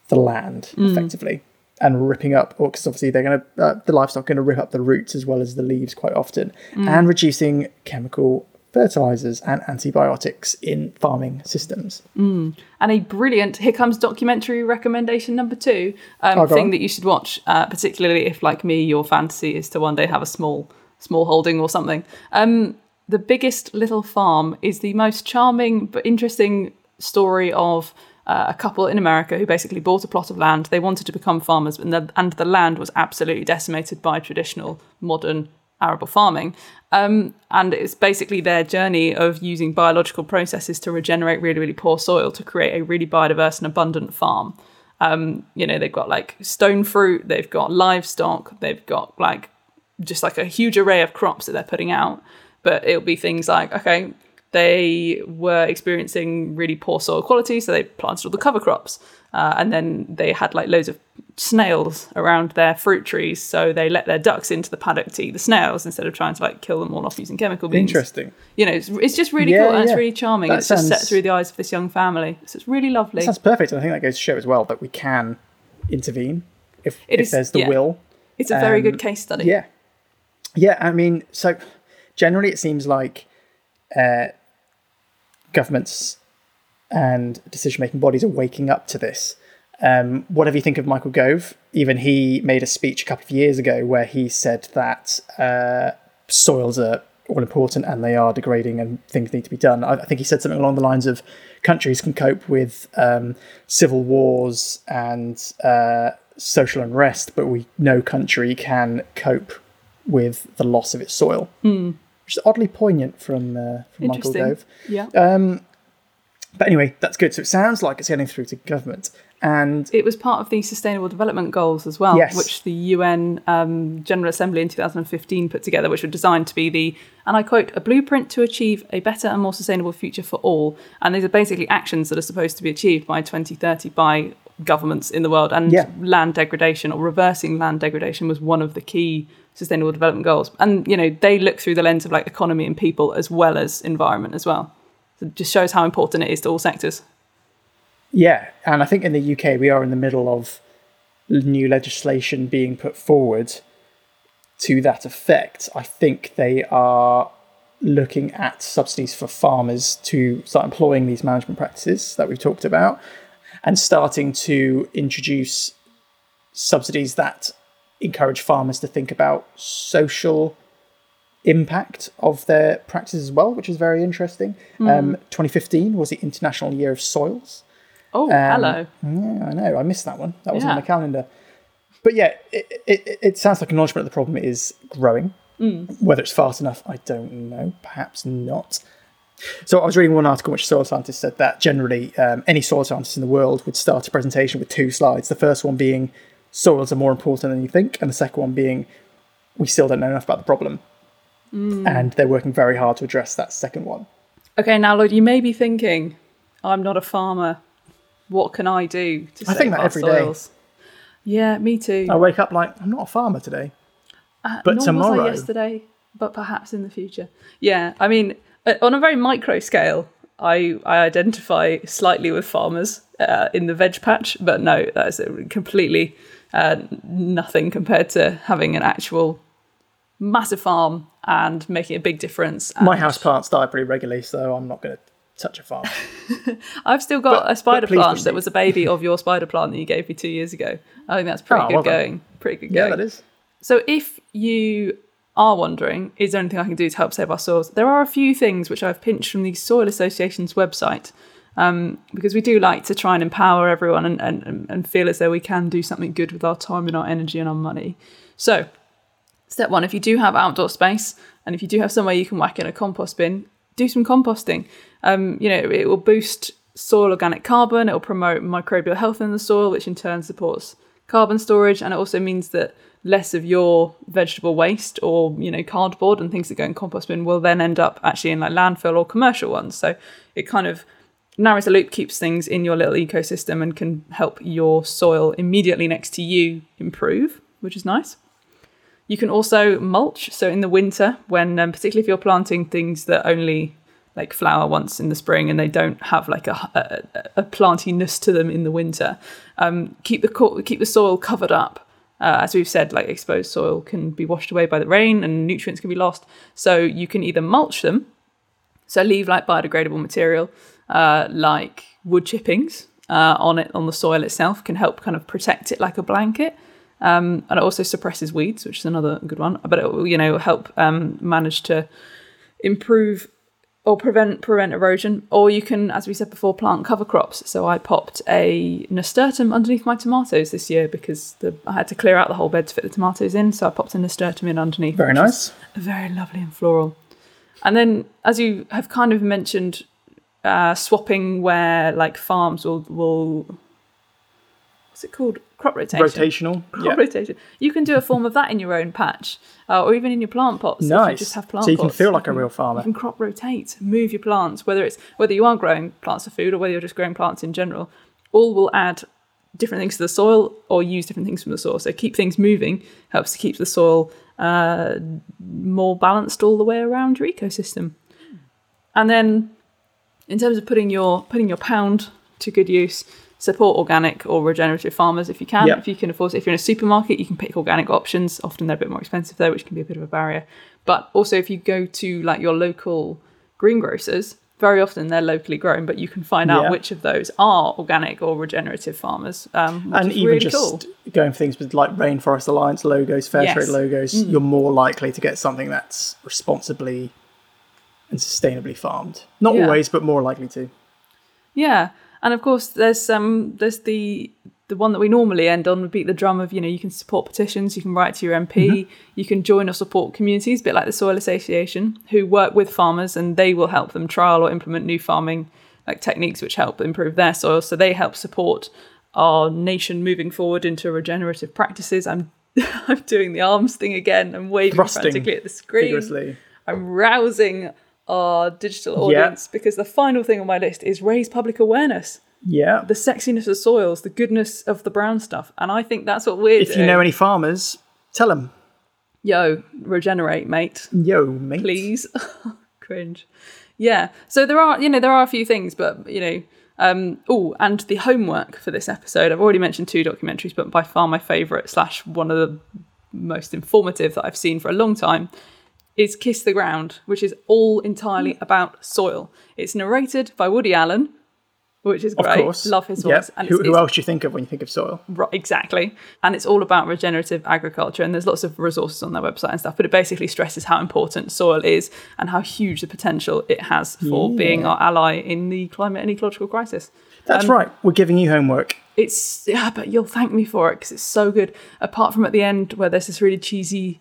[SPEAKER 2] the land hmm. effectively and ripping up, or because obviously they're going to uh, the livestock going to rip up the roots as well as the leaves quite often, hmm. and reducing chemical fertilizers and antibiotics in farming systems.
[SPEAKER 1] and a brilliant here comes documentary recommendation number two um,
[SPEAKER 2] Oh,
[SPEAKER 1] thing
[SPEAKER 2] on.
[SPEAKER 1] that you should watch uh, particularly if like me your fantasy is to one day have a small small holding or something. Um, the biggest little farm is the most charming but interesting story of uh, a couple in America who basically bought a plot of land. They wanted to become farmers, and the, and the land was absolutely decimated by traditional modern arable farming. Um, and it's basically their journey of using biological processes to regenerate really, really poor soil to create a really biodiverse and abundant farm. Um, you know, they've got like stone fruit, they've got livestock, they've got like just like a huge array of crops that they're putting out. But it'll be things like, okay, they were experiencing really poor soil quality, so they planted all the cover crops. Uh, and then they had like loads of snails around their fruit trees, so they let their ducks into the paddock to eat the snails instead of trying to like kill them all off using chemical beans.
[SPEAKER 2] Interesting.
[SPEAKER 1] You know, it's, it's just really
[SPEAKER 2] Yeah,
[SPEAKER 1] cool and it's really charming.
[SPEAKER 2] That
[SPEAKER 1] it's just set through the eyes of this young family. So it's really lovely.
[SPEAKER 2] Sounds perfect, and I think that goes to show as well that we can intervene if,
[SPEAKER 1] It
[SPEAKER 2] if
[SPEAKER 1] is-
[SPEAKER 2] there's the
[SPEAKER 1] yeah.
[SPEAKER 2] will.
[SPEAKER 1] It's a very
[SPEAKER 2] Um,
[SPEAKER 1] good case study.
[SPEAKER 2] Yeah, yeah. I mean, so generally, it seems like uh, governments and decision-making bodies are waking up to this. Um, whatever you think of Michael Gove, even he made a speech a couple of years ago where he said that uh, soils are all important and they are degrading and things need to be done. I, I think he said something along the lines of countries can cope with um, civil wars and uh, social unrest, but we no country can cope with the loss of its soil. Which is oddly poignant from, uh, from Michael. Gove.
[SPEAKER 1] Yeah.
[SPEAKER 2] But anyway, that's good. So it sounds like it's getting through to government. And
[SPEAKER 1] it was part of the Sustainable Development Goals as well,
[SPEAKER 2] Yes.
[SPEAKER 1] which the UN um, General Assembly in 2015 put together, which were designed to be the, and I quote, a blueprint to achieve a better and more sustainable future for all. And these are basically actions that are supposed to be achieved by 2030 by governments in the world. And
[SPEAKER 2] Yeah.
[SPEAKER 1] land degradation or reversing land degradation was one of the key Sustainable Development Goals. And, you know, they look through the lens of like economy and people as well as environment as well. So it just shows how important it is to all sectors.
[SPEAKER 2] Yeah, and I think in the UK we are in the middle of new legislation being put forward to that effect. I think they are looking at subsidies for farmers to start employing these management practices that we've talked about and starting to introduce subsidies that encourage farmers to think about social impact of their practices as well, which is very interesting. Mm. Um, 2015 was the International Year of Soils.
[SPEAKER 1] Oh, um, hello.
[SPEAKER 2] Yeah, I know. I missed that one. That wasn't on
[SPEAKER 1] Yeah.
[SPEAKER 2] the calendar. But yeah, it, it, it sounds like acknowledgement of the problem is growing. Mm. Whether it's fast enough, I don't know. Perhaps not. So I was reading one article in which a soil scientist said that generally um, any soil scientist in the world would start a presentation with two slides. The first one being soils are more important than you think, and the second one being we still don't know enough about the problem. And they're working very hard to address that second one.
[SPEAKER 1] Okay, now Lloyd, you may be thinking, I'm not a farmer. What can I do to
[SPEAKER 2] I
[SPEAKER 1] save
[SPEAKER 2] think that
[SPEAKER 1] our
[SPEAKER 2] every day.
[SPEAKER 1] soils? Yeah, me too.
[SPEAKER 2] I wake up like I'm not a farmer today.
[SPEAKER 1] Uh,
[SPEAKER 2] but tomorrow-
[SPEAKER 1] yesterday, but perhaps in the future. Yeah, I mean, on a very micro scale, I I identify slightly with farmers uh, in the veg patch, but no, that is uh, completely uh, nothing compared to having an actual massive farm and making a big difference.
[SPEAKER 2] My house plants die pretty regularly, so I'm not going to touch a farm.
[SPEAKER 1] I've still got
[SPEAKER 2] But-
[SPEAKER 1] a spider plant that was a baby of your spider plant that you gave me two years ago. I think that's pretty
[SPEAKER 2] Oh,
[SPEAKER 1] good
[SPEAKER 2] well
[SPEAKER 1] going. Pretty good
[SPEAKER 2] yeah,
[SPEAKER 1] going.
[SPEAKER 2] that is.
[SPEAKER 1] So if you are wondering, is there anything I can do to help save our soils? There are a few things which I've pinched from the Soil Association's website. Um, because we do like to try and empower everyone and, and, and feel as though we can do something good with our time and our energy and our money. So, step one, if you do have outdoor space and if you do have somewhere you can whack in a compost bin, do some composting. Um, you know, it will boost soil organic carbon, it will promote microbial health in the soil, which in turn supports carbon storage, and it also means that less of your vegetable waste or you know cardboard and things that go in compost bin will then end up actually in like landfill or commercial ones. So it kind of narrows the loop, keeps things in your little ecosystem, and can help your soil immediately next to you improve, which is nice. You can also mulch. So in the winter, when um, particularly if you're planting things that only like flower once in the spring and they don't have like a, a, a plantiness to them in the winter, um, keep the co- keep the soil covered up. Uh, as we've said, like exposed soil can be washed away by the rain and nutrients can be lost. So you can either mulch them, so leave like biodegradable material, uh, like wood chippings uh, on it on the soil itself can help kind of protect it like a blanket. um, and it also suppresses weeds, which is another good one. But it will, you know, help um, manage to improve or prevent prevent erosion. Or you can, as we said before, plant cover crops. So I popped a nasturtium underneath my tomatoes this year because the, I had to clear out the whole bed to fit the tomatoes in. So I popped a nasturtium in underneath.
[SPEAKER 2] Very nice.
[SPEAKER 1] Very lovely and floral. And then, as you have kind of mentioned, uh, swapping where like farms will will what's it called crop rotation.
[SPEAKER 2] Rotational.
[SPEAKER 1] Crop
[SPEAKER 2] Yeah.
[SPEAKER 1] rotation. You can do a form of that in your own patch, uh, or even in your plant pots. If you
[SPEAKER 2] Nice.
[SPEAKER 1] just have plant
[SPEAKER 2] So you can
[SPEAKER 1] pots.
[SPEAKER 2] feel like a real farmer.
[SPEAKER 1] You can crop rotate, move your plants, whether it's whether you are growing plants for food or whether you're just growing plants in general. All will add different things to the soil or use different things from the soil. So keep things moving helps to keep the soil uh, more balanced all the way around your ecosystem. And then, in terms of putting your putting your pound to good use, support organic or regenerative farmers if you can.
[SPEAKER 2] Yep.
[SPEAKER 1] If you can afford, if you're in a supermarket, you can pick organic options. Often they're a bit more expensive though, which can be a bit of a barrier. But also, if you go to like your local greengrocers, very often they're locally grown, but you can find out
[SPEAKER 2] Yeah.
[SPEAKER 1] which of those are organic or regenerative farmers. Um,
[SPEAKER 2] and even
[SPEAKER 1] really
[SPEAKER 2] just
[SPEAKER 1] cool.
[SPEAKER 2] going for things with like Rainforest Alliance logos, Fair
[SPEAKER 1] Yes. Mm.
[SPEAKER 2] Trade logos, you're more likely to get something that's responsibly and sustainably farmed. Not
[SPEAKER 1] Yeah.
[SPEAKER 2] always, but more likely to.
[SPEAKER 1] Yeah, and of course, there's um, there's the the one that we normally end on would beat the drum of you know you can support petitions, you can write to your MP, you can join or support communities, a bit like the Soil Association, who work with farmers and they will help them trial or implement new farming like techniques which help improve their soil. So they help support our nation moving forward into regenerative practices. I'm I'm doing the arms thing again. I'm waving
[SPEAKER 2] Thrusting
[SPEAKER 1] frantically at the screen.
[SPEAKER 2] Vigorously.
[SPEAKER 1] I'm rousing our digital
[SPEAKER 2] Yeah.
[SPEAKER 1] audience because the final thing on my list is raise public awareness.
[SPEAKER 2] Yeah.
[SPEAKER 1] The sexiness of soils, the goodness of the brown stuff. And I think that's what we're
[SPEAKER 2] If you know any farmers, tell them.
[SPEAKER 1] Yo, regenerate, mate.
[SPEAKER 2] Yo, mate.
[SPEAKER 1] Please. Cringe. Yeah. So there are, you know, there are a few things, but, you know, um, oh, and the homework for this episode. I've already mentioned two documentaries, but by far my favourite slash one of the most informative that I've seen for a long time is Kiss the Ground, which is all entirely about soil. It's narrated by Woody Allen, which is
[SPEAKER 2] Of
[SPEAKER 1] great.
[SPEAKER 2] course.
[SPEAKER 1] Love his
[SPEAKER 2] Yep.
[SPEAKER 1] voice. And
[SPEAKER 2] Who, who else do you think of when you think of soil?
[SPEAKER 1] Right, exactly. And it's all about regenerative agriculture, and there's lots of resources on their website and stuff. But it basically stresses how important soil is and how huge the potential it has for being our ally in the climate and ecological crisis.
[SPEAKER 2] That's
[SPEAKER 1] Um,
[SPEAKER 2] right. We're giving you homework.
[SPEAKER 1] It's yeah, but you'll thank me for it because it's so good. Apart from at the end where there's this really cheesy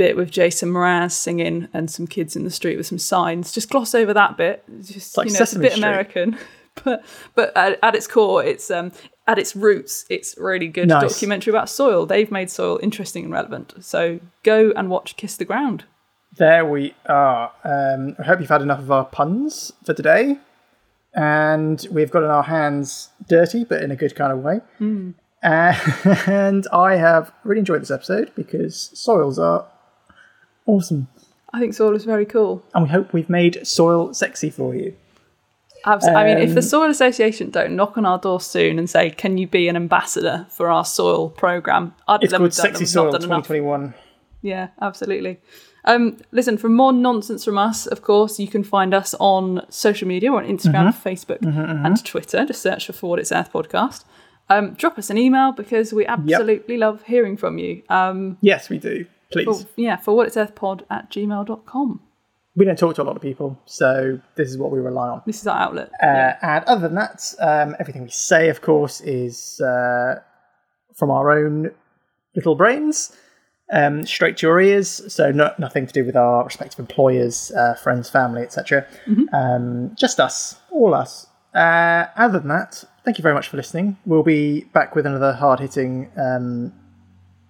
[SPEAKER 1] bit with Jason Mraz singing and some kids in the street with some signs, just gloss over that bit. It's Just
[SPEAKER 2] like
[SPEAKER 1] you know, it's a bit
[SPEAKER 2] Street.
[SPEAKER 1] American, but but at, at its core, it's um at its roots, it's really good
[SPEAKER 2] Nice.
[SPEAKER 1] documentary about soil. They've made soil interesting and relevant. So go and watch Kiss the Ground.
[SPEAKER 2] There we are. Um, I hope you've had enough of our puns for today. And we've gotten our hands dirty, but in a good kind of way.
[SPEAKER 1] Hmm.
[SPEAKER 2] And I have really enjoyed this episode because soils are awesome.
[SPEAKER 1] I think soil is very cool.
[SPEAKER 2] And we hope we've made soil sexy for you.
[SPEAKER 1] Abs- I mean, if the
[SPEAKER 2] Um,
[SPEAKER 1] Soil Association don't knock on our door soon and say, "Can you be an ambassador for our soil program?" I'd
[SPEAKER 2] It's called Sexy Soil
[SPEAKER 1] done enough.
[SPEAKER 2] 2021.
[SPEAKER 1] Yeah, absolutely. Um, listen, for more nonsense from us, of course, you can find us on social media, on Instagram,
[SPEAKER 2] Mm-hmm.
[SPEAKER 1] Facebook, and Twitter. Just search for For What It's Earth podcast. Um, drop us an email because we absolutely love hearing from you. Um,
[SPEAKER 2] Yes, we do. Please.
[SPEAKER 1] yeah, for what it's earth pod at gmail.com.
[SPEAKER 2] We don't talk to a lot of people, so this is what we rely on.
[SPEAKER 1] This is our outlet.
[SPEAKER 2] Uh,
[SPEAKER 1] yeah.
[SPEAKER 2] And other than that, um, everything we say, of course, is uh, from our own little brains, um, straight to your ears. So no, nothing to do with our respective employers, uh, friends, family, etc. Um, just us, all us. Uh, other than that, thank you very much for listening. We'll be back with another hard-hitting um,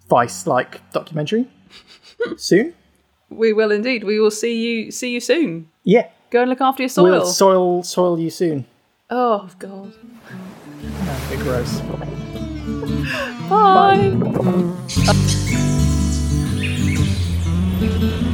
[SPEAKER 2] Vice-like documentary soon.
[SPEAKER 1] We will indeed. We will see you see you soon.
[SPEAKER 2] Yeah.
[SPEAKER 1] Go and look after your soil.
[SPEAKER 2] We'll soil soil you soon.
[SPEAKER 1] Oh god.
[SPEAKER 2] Be gross. Bye. Bye.
[SPEAKER 1] Bye.